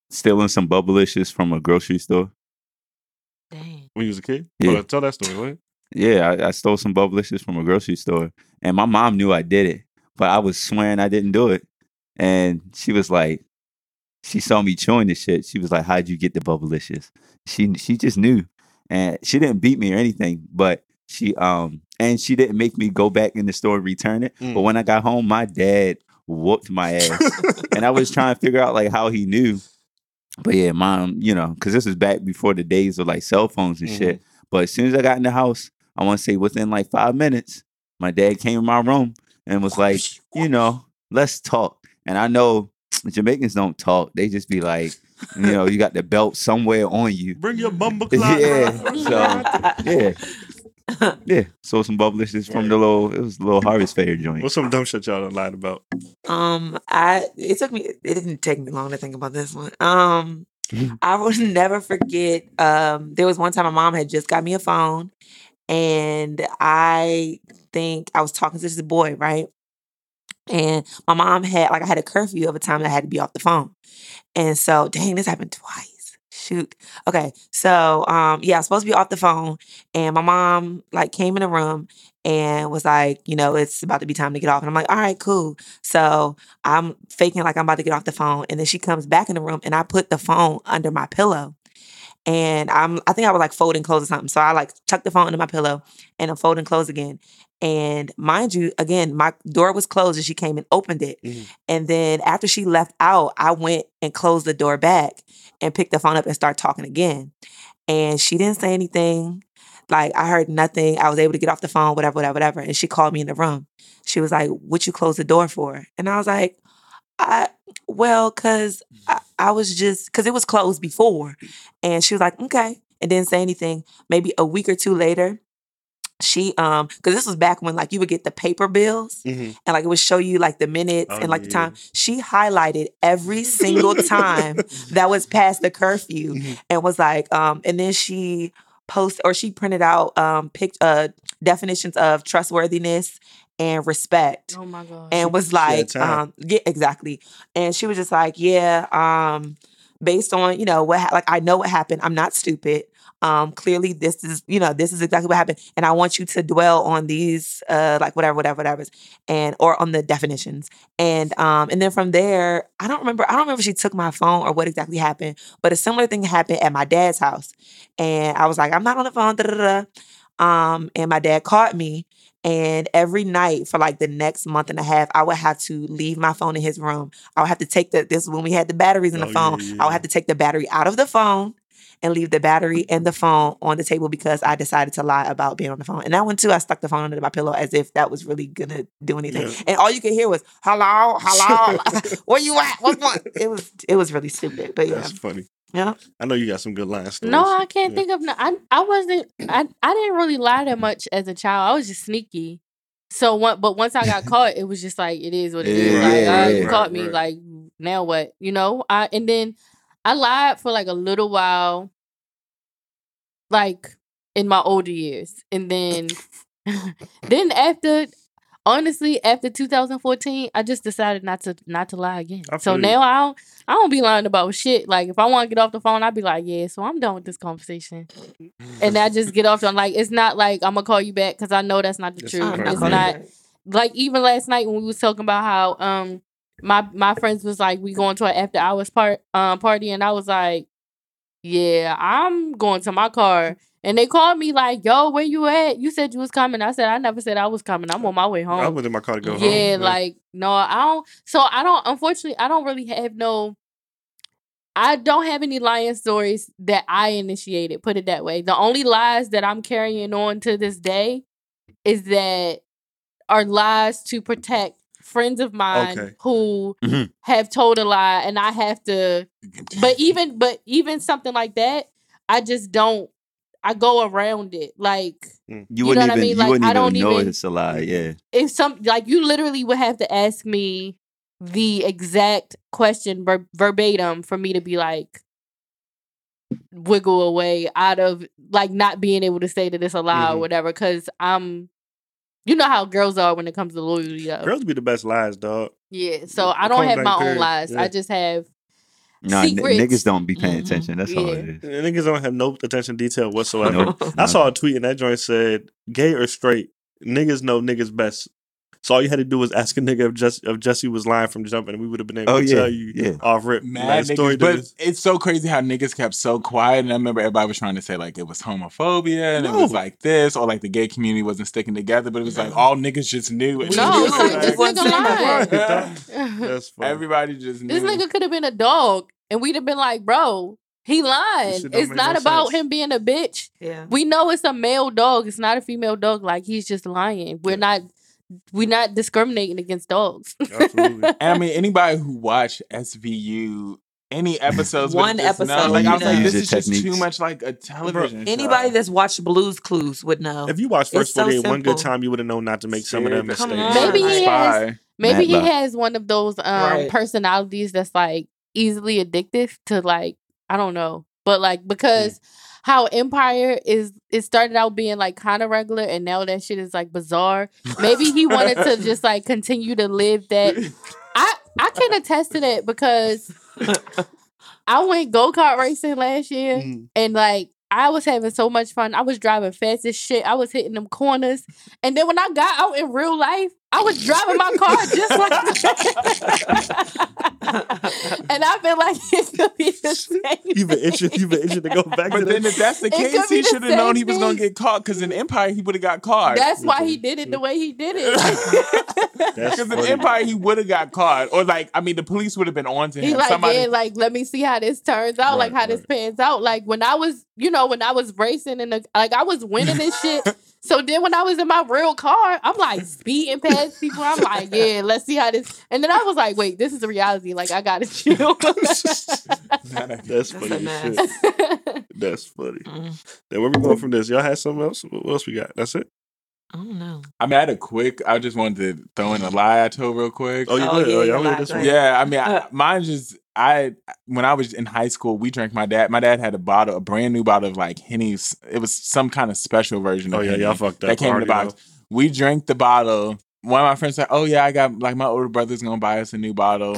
Stealing some bubblicious from a grocery store. Dang. when you was a kid? Yeah. Hold tell that story. What? Yeah, I, I stole some bubblicious from a grocery store, and my mom knew I did it, but I was swearing I didn't do it, and she was like, she saw me chewing the shit. She was like, "How'd you get the bubblicious?" She she just knew, and she didn't beat me or anything, but she um and she didn't make me go back in the store and return it. Mm. But when I got home, my dad whooped my ass, and I was trying to figure out like how he knew. But yeah, mom, you know, because this was back before the days of like cell phones and shit. But as soon as I got in the house, I want to say within like five minutes, my dad came in my room and was like, you know, let's talk. And I know Jamaicans don't talk; they just be like, you know, you got the belt somewhere on you. Bring your bumble (laughs) Yeah, so yeah, yeah. So some bubblicious from the little, it was a little Harvest Fair joint. What's some dumb shit y'all done lied about? Um, I it took me it didn't take me long to think about this one. Um. (laughs) I will never forget. Um, there was one time my mom had just got me a phone, and I think I was talking to this boy, right? And my mom had like I had a curfew of a time that I had to be off the phone, and so dang, this happened twice. Shoot. Okay, so um, yeah, I was supposed to be off the phone, and my mom like came in the room and was like, you know, it's about to be time to get off, and I'm like, all right, cool. So I'm faking like I'm about to get off the phone, and then she comes back in the room, and I put the phone under my pillow, and I'm I think I was like folding clothes or something, so I like tucked the phone into my pillow, and I'm folding clothes again. And mind you, again, my door was closed, and she came and opened it. Mhm. And then after she left out, I went and closed the door back and picked the phone up and started talking again. And she didn't say anything. Like I heard nothing. I was able to get off the phone, whatever, whatever, whatever. And she called me in the room. She was like, "What you close the door for?" And I was like, "I well, cause I, I was just cause it was closed before." And she was like, "Okay," and didn't say anything. Maybe a week or two later, she um because this was back when like you would get the paper bills Mm-hmm. and like it would show you like the minutes Oh, and like the time. She highlighted every single time (laughs) that was past the curfew Mhm. and was like, um, and then she post or she printed out um pic uh definitions of trustworthiness and respect Oh my god. and was like, time. um, yeah, exactly. And she was just like, yeah, um, based on you know what, ha- like I know what happened. I'm not stupid. Um, clearly this is you know this is exactly what happened, and I want you to dwell on these uh like whatever, whatever, whatever, and or on the definitions, and um, and then from there, I don't remember. I don't remember if she took my phone or what exactly happened, but a similar thing happened at my dad's house, and I was like, I'm not on the phone, da da da. Um, and my dad caught me, and every night for like the next month and a half, I would have to leave my phone in his room. I would have to take the this is when we had the batteries in the Oh, yeah, phone. I would have to take the battery out of the phone and leave the battery and the phone on the table because I decided to lie about being on the phone. And that one too, I stuck the phone under my pillow as if that was really gonna do anything. Yeah. And all you could hear was hello, (laughs) hello, (laughs) where you at? What's what? It was it was really stupid. But yeah, That's funny. Yeah. I know you got some good lines. no, I can't Yeah. think of. no- I I wasn't. I I didn't really lie that much as a child. I was just sneaky. So one, but once I got caught, it was just like it is what it is. Yeah, like yeah, uh, yeah. you caught me. right. Like now what? You know. I and then I lied for like a little while, like in my older years, and then (laughs) then after. Honestly, after 2014, I just decided not to not to lie again. So you. now I don't I don't be lying about shit. Like if I want to get off the phone, I'd be like, yeah. So I'm done with this conversation and I just get off on like it's not like I'm gonna call you back because I know that's not the It's truth. not It's not like even last night when we was talking about how um my my friends was like we going to an after hours part um party and I was like yeah I'm going to my car and they called me like yo where you at you said you was coming I said I never said I was coming I'm on my way home I was in my car to go home. yeah, like no, I don't. So I don't. Unfortunately, I don't really have no. I don't have any lying stories that I initiated. Put it that way. The only lies that I'm carrying on to this day is that are lies to protect friends of mine Okay. who Mhm. have told a lie, and I have to. But even, but even something like that, I just don't. I go around it like You You wouldn't what I even mean? you Like, wouldn't I even don't know even- it's a lie. Yeah. if some like you literally would have to ask me the exact question ver- verbatim for me to be like wiggle away out of like not being able to say that it's a lie or Mhm. whatever. Cause I'm, you know how girls are when it comes to loyalty. Though. Girls be the best lies, dog. Yeah. So I don't have blank my own lies. Yeah. I just have Nah, n- niggas don't be paying Mhm. attention. That's all it is. Niggas don't have no attention detail whatsoever. Nope. I saw a tweet and that joint said, "Gay or straight, niggas know niggas best." So all you had to do was ask a nigga if, Jess, if Jussie was lying from jumping, and we would have been able Oh, to yeah, tell you yeah. off rip. Mad Like, story but does- it's so crazy how niggas kept so quiet. And I remember everybody was trying to say like it was homophobia and it was like this, or like the gay community wasn't sticking together. But it was like all niggas just knew. And No, it was it's like this like- nigga Right. (laughs) That's funny. Everybody just knew. this nigga could have been a dog, and we'd have been like, bro, he lying. It's not no about sense. him being a bitch. Yeah. We know it's a male dog. It's not a female dog. Like he's just lying. We're Yeah. not. We're not discriminating against dogs. Absolutely. (laughs) And I mean, anybody who watched SVU, any episodes, One this now, episode, like I was you like, this is the just too much like a television. show. Anybody that's watched Blues Clues would know. If you watched It's First so one good time, you would have known not to make some of them mistakes. Maybe he has. Maybe he has one of those um Right. personalities that's like easily addictive to like I don't know, but like because how Empire is it started out being like kind of regular and now that shit is like bizarre. Maybe he wanted to just like continue to live that. I I can attest to that because I went go kart racing last year Mhm. and like I was having so much fun. I was driving fast as shit. I was hitting them corners. And then when I got out in real life, I was driving my car just like that. (laughs) (laughs) and I feel like (laughs) it could be the same. You've been itching. You've been itching to go back to But then that. if that's the It case, he should have known he was gonna get caught. Because in Empire, he would have got caught. That's why he did it the way he did it. Because in. Empire, he would have got caught, or like, I mean, the police would have been on to him. he him. like, Somebody, yeah, like, let me see how this turns out, like Right, how this pans out. Like when I was, you know, when I was racing and like I was winning and shit. So then when I was in my real car, I'm like speeding past people. I'm like, (laughs) yeah, let's see how this. And then I was like, wait, this is a reality. Like I gotta chill. (laughs) (laughs) That's funny a shit. That's funny. Mm, Then where we going from this? Y'all had something else? What else we got? That's it. I don't know. I mean, I had a quick. I just wanted to throw in a lie I told real quick. Oh, you Oh, good? yeah, Oh, you y'all this one? Yeah, I mean, I, Uh. mine just I when I was in high school, we drank. My dad, my dad had a bottle, a brand new bottle of like Henny's. It was some kind of special version. Oh of yeah, Henny y'all fucked up. that came in the box. We drank the bottle. One of my friends said, "Oh yeah, I got like my older brother's gonna buy us a new bottle."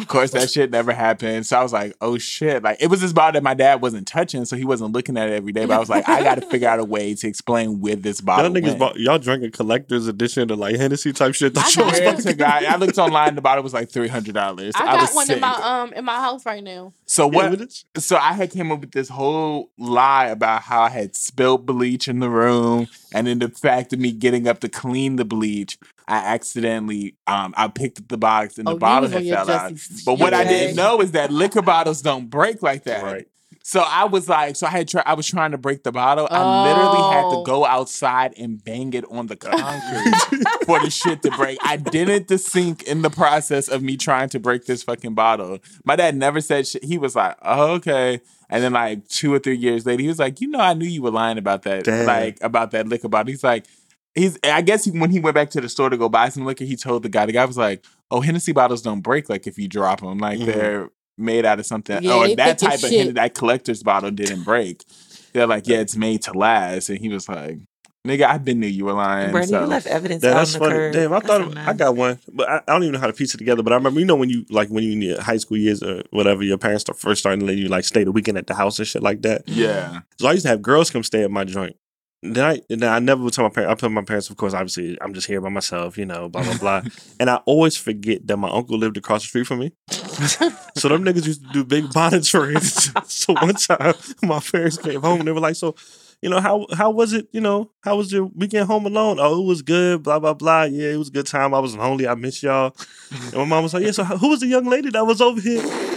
Of course, that shit never happened. So I was like, "Oh shit!" Like it was this bottle that my dad wasn't touching, so he wasn't looking at it every day. But I was like, "I (laughs) got to figure out a way to explain where this bottle." Y'all niggas went. bought y'all drinking collector's edition of like Hennessy type shit. I That shit was got- Swear fucking God, I looked online. The bottle was like three hundred dollars. I got was one sick. in my um in my house right now. So what? so I had came up with this whole lie about how I had spilled bleach in the room, and then the fact of me getting up to clean the bleach, I accidentally um I picked up the box and Oh, the bottle had fell out. Jessie But what I didn't know is that liquor bottles don't break like that. Right. So I was like, so I had try, I was trying to break the bottle. I literally had to Oh. go outside and bang it on the (laughs) concrete for the shit to break. I didn't to sink in the process of me trying to break this fucking bottle. My dad never said shit. He was like, oh, okay. And then like two or three years later, he was like, you know, I knew you were lying about that, Damn. like about that liquor bottle. He's like, he's. I guess he, when he went back to the store to go buy some liquor, he told the guy. The guy was like, oh, Hennessy bottles don't break like if you drop them, like Mhm. they're made out of something. Yeah, or that type of shit. Hen- that collector's bottle didn't break. They're like, yeah, it's made to last. And he was like, nigga, I've been knew you were lying. Brandon, so. you left evidence Damn, out that's on the funny. curb. Damn, I That's thought so I got one, but I, I don't even know how to piece it together. But I remember, you know, when you like when you in your high school years or whatever, your parents start first starting to let you like stay the weekend at the house and shit like that. yeah. So I used to have girls come stay at my joint. Then I, then I never would tell my parents. I tell my parents, of course, obviously, I'm just here by myself, you know, blah blah blah. (laughs) and I always forget that my uncle lived across the street from me. so them niggas used to do big bonnet trades. (laughs) so one time, my parents came home and they were like, "So, you know, how how was it? You know, how was your weekend home alone? Oh, it was good. Blah blah blah. Yeah, it was a good time. I was lonely. I miss y'all." And my mom was like, "Yeah. So who was the young lady that was over here?"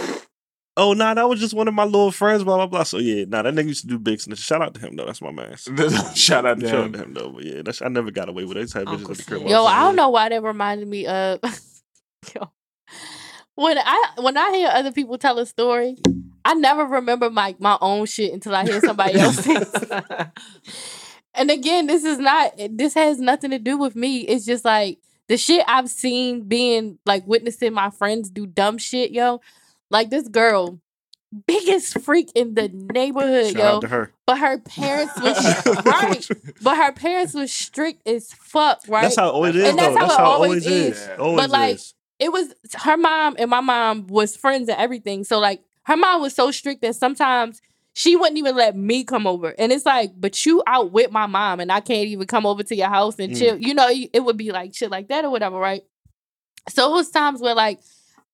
Oh, nah, that was just one of my little friends, blah, blah, blah. So, yeah, nah, that nigga used to do big snitch. Shout out to him, though. That's my man. (laughs) Shout Shout out to out him. to him, though. But, yeah, that's, I never got away with it. I just bitches at the crib. Yo, I don't know why that reminded me of (laughs) yo. When I when I hear other people tell a story, I never remember my my own shit until I hear somebody else's. (laughs) and again, this is not this has nothing to do with me. It's just like the shit I've seen being like witnessing my friends do dumb shit, yo. Like this girl, biggest freak in the neighborhood, Shout yo. out to her. But her parents was (laughs) right. But her parents was strict as fuck, right? That's how it always is, And that's though. how That's it how it always always is. is. Always But, like, is. it was her mom and my mom was friends and everything. So like her mom was so strict that sometimes she wouldn't even let me come over. And it's like, but you out with my mom and I can't even come over to your house and Mm. chill. You know, it would be like shit like that or whatever, right? So it was times where like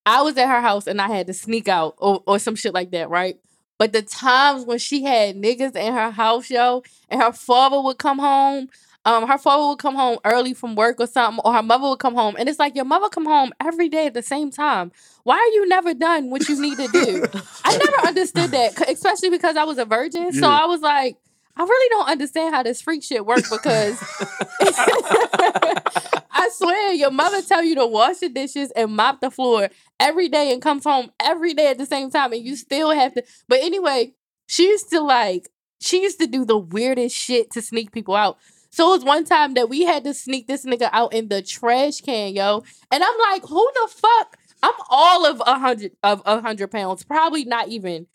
I was at her house and I had to sneak out or, or some shit like that, right? But the times when she had niggas in her house, yo, and her father would come home, um, her father would come home early from work or something, or her mother would come home, and it's like your mother come home every day at the same time. Why are you never done what you need to do? I never (laughs) understood that, especially because I was a virgin. So I was like, I really don't understand how this freak shit works because (laughs) I swear your mother tell you to wash the dishes and mop the floor every day and comes home every day at the same time and you still have to but anyway, she used to like she used to do the weirdest shit to sneak people out. So it was one time that we had to sneak this nigga out in the trash can, yo. And I'm like, who the fuck? I'm all of a hundred of a hundred pounds, probably not even.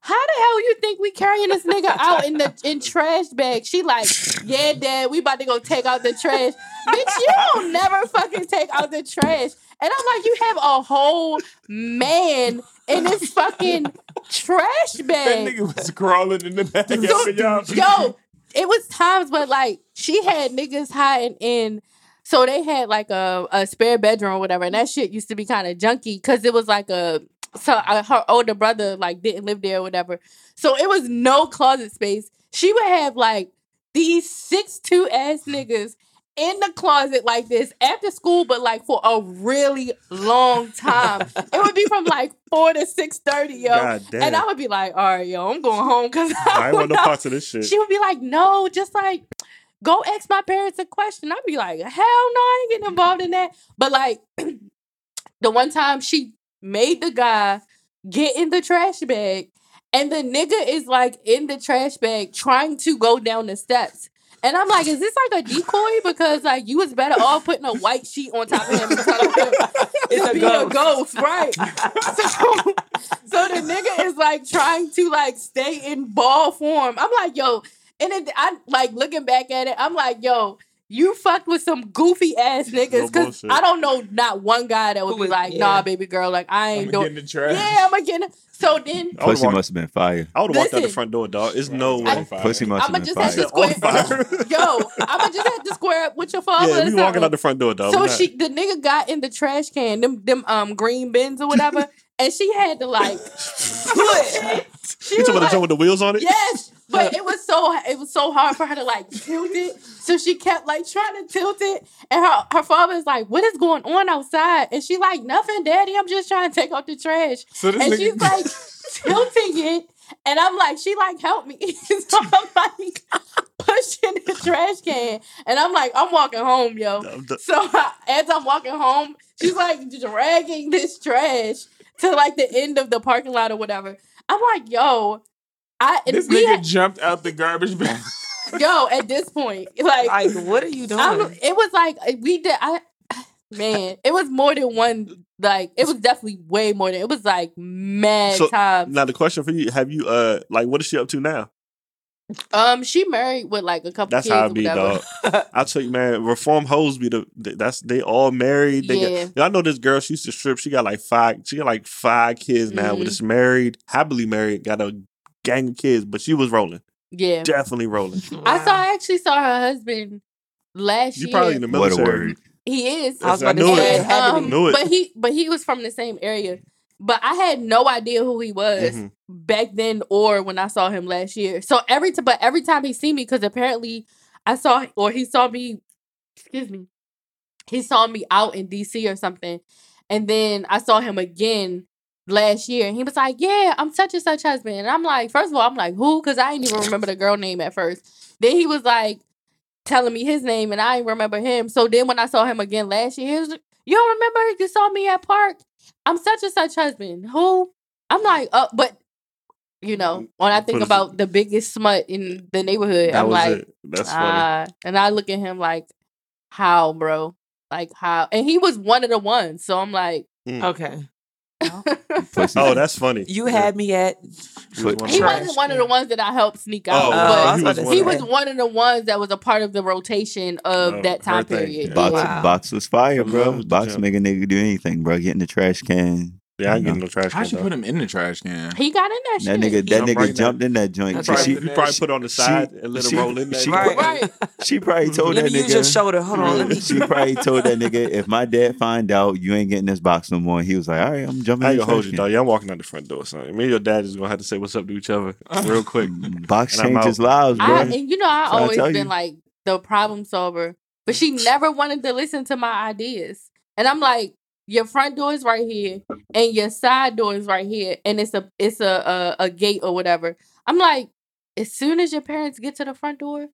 How the hell you think we carrying this nigga (laughs) out in the in trash bag? She like, yeah, dad, we about to go take out the trash. Bitch, you don't never fucking take out the trash. And I'm like, you have a whole man in this fucking trash (laughs) bag. That nigga was crawling in the back of So- y'all. Yo, it was times where like she had niggas hiding in. So they had like a, a spare bedroom or whatever, and that shit used to be kind of junky because it was like a so uh, her older brother like didn't live there or whatever. So it was no closet space. She would have like these six two ass niggas in the closet like this after school, but like for a really long time. it would be from like four to six thirty, yo. And I would be like, all right, yo, I'm going home because I ain't want no parts of this shit. she would be like, no, just like go ask my parents a question. I'd be like, hell no, I ain't getting involved in that. But like (clears throat) the one time she made the guy get in the trash bag, and the nigga is like in the trash bag trying to go down the steps. And I'm like, is this like a decoy? Because like you was better off putting a white sheet on top of him and telling him (laughs) It's to a ghost. a ghost, right? (laughs) so, so the nigga is like trying to like stay in ball form. I'm like, yo, and it, I like looking back at it. I'm like, yo, you fucked with some goofy ass niggas because bullshit. I don't know not one guy that would Who be like, yeah. nah, baby girl, like I ain't gonna doing. get in the trash. Yeah, I'm gonna get it. So then Pussy walked- must have been fire. I would have walked out the front door, dog. It's no On way. Pussy must I'ma have been just have to fire. square. On (laughs) fire. Yo, I'ma just have to square up with your father. yeah, or we walking something. out the front door, dog. So she, the nigga got in the trash can, them them um green bins or whatever, and she had to like. (laughs) she You was talking about the like, joint with the wheels on it? Yes, but it was so it was so hard for her to like tilt it. So she kept like trying to tilt it, and her her father's like, "What is going on outside?" And she like, "Nothing, daddy. I'm just trying to take out the trash." So this And nigga, she's like tilting it, and I'm like, she like help me. (laughs) so I'm like pushing the trash can, and I'm like, I'm walking home, yo. So (laughs) as I'm walking home, she's like dragging this trash to like the end of the parking lot or whatever. I'm like, yo, I and this nigga had- jumped out the garbage bag. (laughs) yo at this point, (laughs) like, Like, what are you doing? I'm, it was like we did. I (sighs) man, it was more than one. Like it was definitely way more than it was like mad So, times. Now the question for you: Have you uh like what is she up to now? Um, she married with like a couple. That's kids how or it be, dog. (laughs) I'll tell you, man. Reform hoes be the that's they all married. They Yeah. got, I know this girl. She used to strip. She got like five. She got like five kids now. Mhm. But it's married, happily married. Got a gang of kids. But she was rolling, Yeah, definitely rolling. (laughs) I saw. I actually saw her husband last You year. probably in the What a military. word. He is. I was I about to knew say, it. it Um. Knew it. But he, but he was from the same area. But I had no idea who he was Mhm. back then or when I saw him last year. So every time, but every time he see me, because apparently I saw or he saw me. Excuse me. He saw me out in DC or something, and then I saw him again last year, and he was like, "Yeah, I'm such and such husband." And I'm like, first of all, I'm like, "Who?" Because I didn't even remember the girl name at first. Then he was like telling me his name, and I didn't remember him. So then when I saw him again last year, he was, "You don't remember? You saw me at park. I'm such and such husband. Who?" I'm like, "Uh," but you know, when I think about the biggest smut in the neighborhood, That I'm like, it. That's funny. ah, and I look at him like, "How, bro? Like how?" And he was one of the ones. So I'm like, Okay. (laughs) Pussy. Oh, that's funny. You had me at. Put- one he wasn't one of the ones that I helped sneak out, Oh, but oh, was he was one he of was one of the ones that was a part of the rotation of Oh, that time her thing, period. yeah. Box, Wow. box was fire, bro. Box make a nigga do anything, bro. Get in the trash can. Yeah, I ain't You getting no trash How'd can. you though. put him in the trash can? He got in that, That shit. nigga, that Jump nigga right in jumped in that joint. That's Cause right. she, You probably put it on the side and let she- it roll in there. she- Right. right. she probably told Let that me use your nigga. shoulder. Hold on. Let me. She probably told that nigga, (laughs) if my dad find out you ain't getting this box no more, he was like, all right, I'm jumping I in ain't the gonna hold trash you, can. dog. Y'all walking out the front door, son. Me and your dad is gonna have to say what's up to each other real quick. Mm, box And I'm changes out. lives, bro. I, and you know, I Trying to always tell been you. like the problem solver, but she (laughs) never wanted to listen to my ideas. And I'm like, your front door is right here, and your side door is right here, and it's a it's a a, a gate or whatever. I'm like, as soon as your parents get to the front door,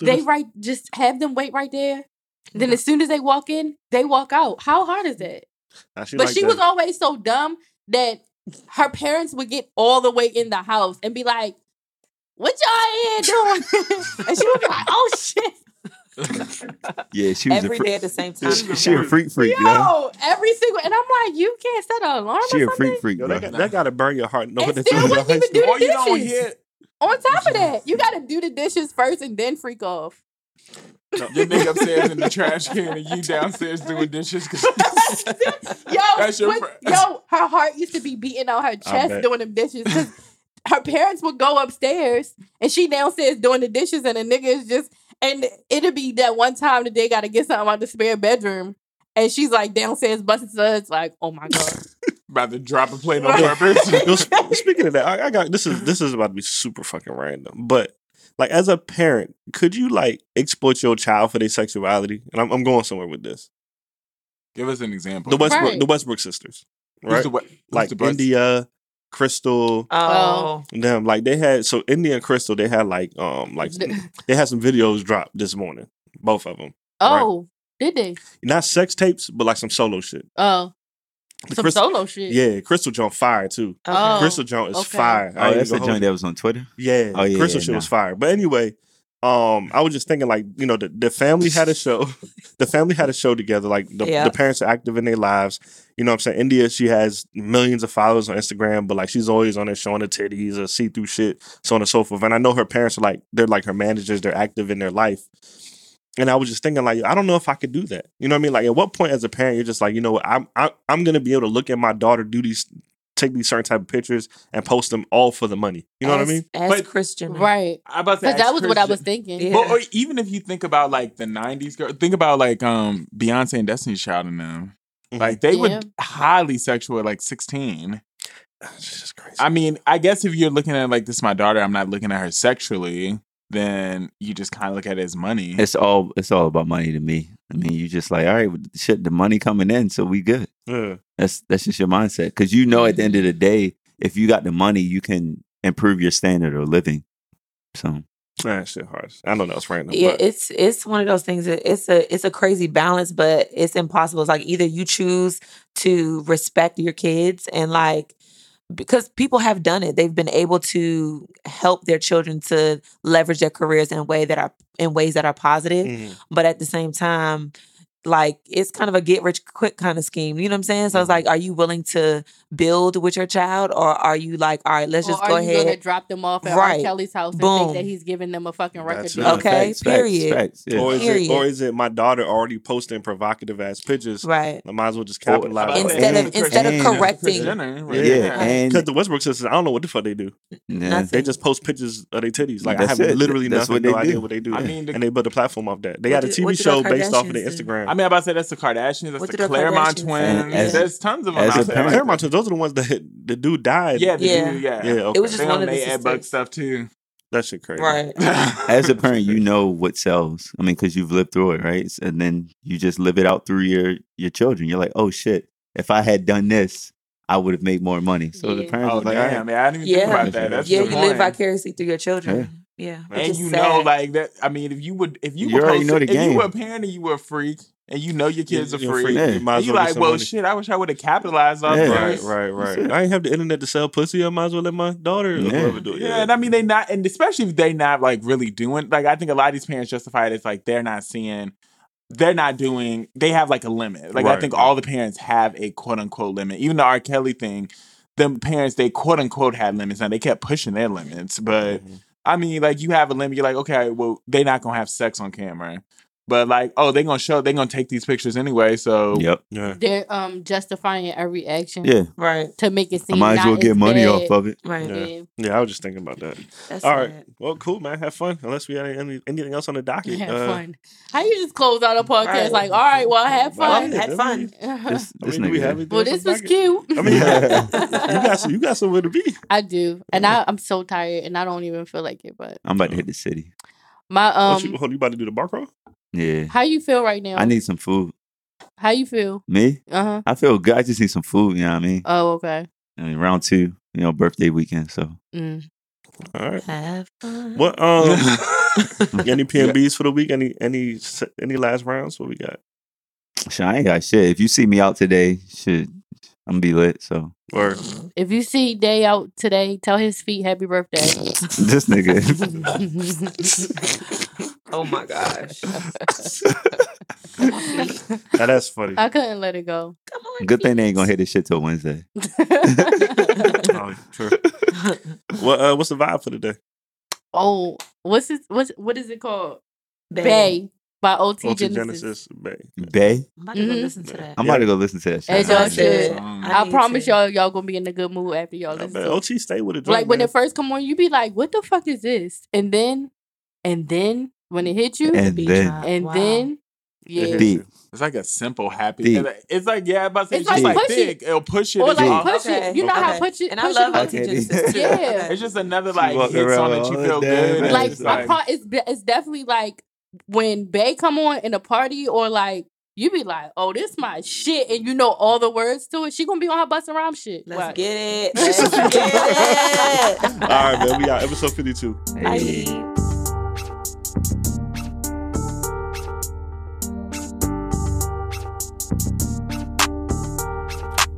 they this. right just have them wait right there. Then as soon as they walk in, they walk out. How hard is that? Nah, she but she that. was always so dumb that her parents would get all the way in the house and be like, "What y'all here doing?" (laughs) and she would be like, "Oh shit, yeah, she was Every a freak. day at the same time. She, she a freak freak, yo. yo!" Every single, and I'm like, "You can't set an alarm She or a freak freak, Yo, that, got, that gotta burn your heart knowing And still was in wouldn't even do school. Or you don't dishes. On top of that, you got to do the dishes first and then freak off. your nigga upstairs in the trash can and you downstairs doing dishes. 'cause- (laughs) Yo, (laughs) That's your when- friend. yo, her heart used to be beating out her (laughs) chest doing them dishes because her parents would go upstairs and she downstairs doing the dishes and the nigga is just and it'd be that one time that they got to get something out the spare bedroom and she's like downstairs busting suds like oh my god (laughs) about to drop a plate on purpose. (laughs) Yo, sp- (laughs) speaking of that, I, I got this is this is about to be super fucking random, but like as a parent, could you like exploit your child for their sexuality? And I'm, I'm going somewhere with this. Give us an example. The Westbrook, Right. the Westbrook sisters, Who's right? the who's like the India, Crystal, Oh. them. Like they had so Indian Crystal, they had like um like they had some videos dropped this morning, both of them. oh did they Not sex tapes, but like some solo shit. oh The some Crystal, solo shit yeah, Crystal John fire too. Oh. Crystal John is okay. fire. I Oh, that's the joint that was on Twitter. Yeah, Oh, yeah, Crystal yeah, shit nah. was fire. But anyway, um, I was just thinking like you know the, the family had a show, (laughs) the family had a show together. Like the, Yeah. the parents are active in their lives. You know what I'm saying? India, she has millions of followers on Instagram, but like she's always on there showing her titties or see through shit, so on and so forth. And I know her parents are like they're like her managers. They're active in their life. And I was just thinking, like, I don't know if I could do that. You know what I mean? Like, at what point as a parent, you're just like, you know what, I'm I'm, I'm gonna be able to look at my daughter do these, take these certain type of pictures and post them all for the money. You know what I mean? As But- Christian. right I about to because ask that was what I was thinking Yeah. Well, or even if you think about like the '90s girl, think about like um Beyonce and Destiny's Child and them. Mhm. Like they Yeah. were highly sexual at like 16. (sighs) It's just crazy. I mean, I guess if you're looking at like this, is my daughter. I'm not looking at her sexually. Then you just kind of look at it as money. It's all it's all about money to me. I mean, you just like, all right, shit, the money coming in, so we good. yeah. That's that's just your mindset because you know at the end of the day, if you got the money, you can improve your standard of living. So Nah, shit hard. I don't know that was random. Yeah, but it's it's one of those things that it's a it's a crazy balance, but it's impossible. It's like either you choose to respect your kids and like because people have done it. They've been able to help their children to leverage their careers in a way that are in ways that are positive. Mhm. But at the same time, like it's kind of a get rich quick kind of scheme. You know what I'm saying? So it's Mhm. like, are you willing to build with your child or are you like, all right, let's or just are go you gonna drop them off at Right. R. Kelly's house and think that he's giving them a fucking record deal? it. Okay, facts, facts, period. facts, yeah. or is Period. it or is it my daughter already posting provocative ass pictures? Right. I might as well just Or- capitalize. About. Instead it. of- Kris instead of correcting- Kris right? yeah, Yeah. Because the Westbrook sisters, I don't know what the fuck they do. yeah. Nothing. They just post pictures of their titties. Like I That's have it. literally That's nothing, no idea do. what they do. I mean, the- and they built a platform off that. They What got a TV show based off of their Instagram. I mean, I'm about to say that's the Kardashians, that's What the Clermont twins. As- There's tons of them. as out there. parent- Paramount, those are the ones that the dude died. Yeah, the Yeah. dude, yeah. yeah. Okay. It was just They one of the they Ed Buck stuff too. that shit crazy. Right. (laughs) (laughs) as a parent, you know what sells. I mean, because you've lived through it, right? And then you just live it out through your your children. You're like, oh shit, if I had done this, I would have made more money. So the parents oh was like, all damn, right. man, I didn't even Yeah. think about that. That's yeah, you point. live vicariously through your children. Yeah. Yeah. And you sad. know, like that. I mean, if you would, if you, You were already know posting- the if you were a parent and you were a freak, and you know your kids You- are you're a free, Yeah. You well like, well, money. shit. I wish I would have capitalized on Yeah. Right, right, (laughs) right. I ain't have the internet to sell pussy. I might as well let my daughter Yeah. whoever do it. Yeah, and I mean they not, and especially if they not like really doing. Like I think a lot of these parents justify it as like they're not seeing they're not doing. They have like a limit. Like I think right. all the parents have a quote unquote limit. Even the R. Kelly thing, the parents they quote unquote had limits. Now they kept pushing their limits, but Mm-hmm. I mean, like you have a limit. You're like, okay, well, they're not gonna have sex on camera, but like, oh, they're gonna show, they're gonna take these pictures anyway. So Yep. Yeah. They're um justifying every action Yeah. Right. to make it seem. I might as well get money bad. off of it. Right. Yeah. Yeah. Yeah, I was just thinking about that. That's All right. sad. Well, cool, man. Have fun. Unless we had any, anything else on the docket. Have Uh, fun. How you just close out a podcast Right. like, all right, well, have fun. yeah, Had I fun. mean, (laughs) This, I mean, we have anything well, this was the cute. I mean, (laughs) you got some, you got somewhere to be. I do, and I, I'm so tired, and I don't even feel like it. But I'm about to hit the city. my Um, um, you, hold, you about to do the bar crawl? Yeah. how you feel right now? I need some food. how you feel? Me? Uh huh. I feel good. I just need some food, you know what I mean? Oh, okay. I mean round two, you know, birthday weekend. So Mm. All right. Have fun. What um (laughs) any PMBs for the week? Any any any last rounds? What we got? shit, I ain't got shit. If you see me out today, shit, I'm gonna be lit. So Or If you see Day out today, tell his feet happy birthday. (laughs) this nigga. (laughs) Oh my gosh. (laughs) now that's funny. I couldn't let it go. Come on. Good thing they ain't gonna hit this shit till Wednesday. (laughs) oh, true. (laughs) What uh, what's the vibe for the day? oh, what's it? What's what is it called? Babe. Bay by OT, OT Genasis. Genasis Bay. Bay. I'm about to go Mhm. listen to that. I'm about to go listen to that shit. As y'all I should. should. I, promise to. y'all, y'all gonna be in a good mood after y'all I listen. bet to. OT stay with it. joint, Like when it first come on, you be like, "What the fuck is this?" And then, and then when it hit you, and, And Beat then- drop. Wow. then, yeah, hit Deep. it's like a simple happy. Deep. It's like yeah, I'm about to say It's it's just like like push big. It'll push it. or like Deep. all- push it. You know how Okay. push it, And I love it, OT Okay. Genasis (laughs) too. Yeah. It's just another like walk hit song that you feel good. man. like it's I pro- it's de- it's definitely like when Bay come on in a party or like you be like, oh, this my shit, and you know all the words to it. She gonna be on her bus and rhyme shit. Let's Right. get it. (laughs) Let's get it. All right, man. We got episode fifty-two. Hey.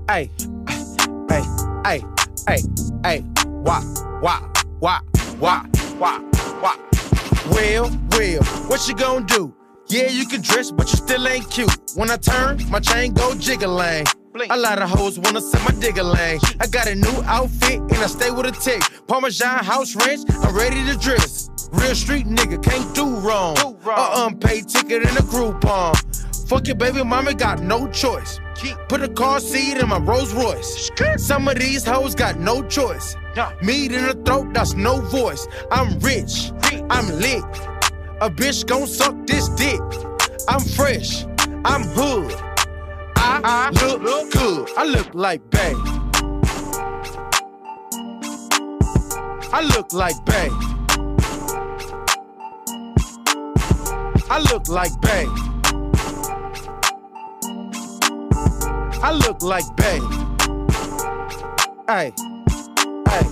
Hey, hey, hey, hey, hey, wah, wah, wah, wah, wah, wah. Well, well, what you gonna do? Yeah, you can dress, but you still ain't cute. When I turn, my chain go jiggling. A lot of hoes wanna set my digger lane. I got a new outfit and I stay with a tick. Parmesan house ranch, I'm ready to dress. Real street nigga, can't do wrong. A unpaid ticket and a Groupon. Fuck your baby mama, got no choice. Put a car seat in my Rolls Royce. Some of these hoes got no choice. Meat in the throat, that's no voice. I'm rich, I'm lit. A bitch gon' suck this dick. I'm fresh, I'm hood. I, look, good. I look like Bay. I look like Bay. I look like Bay. I look like Bay. Hey, hey.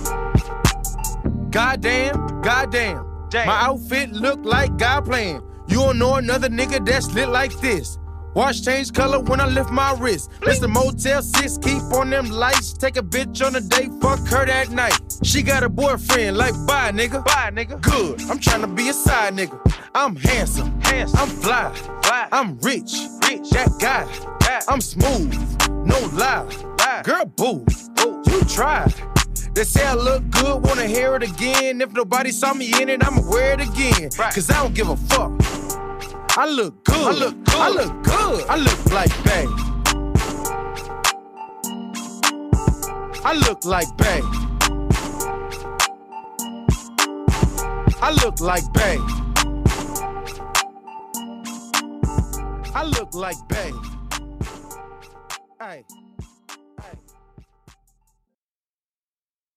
Goddamn, goddamn. My outfit look like God playing. You don't know another nigga that's lit like this. Watch change color when I lift my wrist. Mr. Motel 6, keep on them lights. Take a bitch on a date, fuck her that night. She got a boyfriend, like bye nigga. Bye nigga. Good, I'm trying to be a side nigga. I'm handsome, handsome. I'm fly, fly. I'm rich, rich. That guy, I'm smooth, no lie. Girl, boo, boo. you tried. They say I look good, wanna hear it again. If nobody saw me in it, I'ma wear it again. Cause I don't give a fuck. I look good. I look good. I look good. I look like Bay. I look like Bay. I look like Bay. I look like Bay. Hey.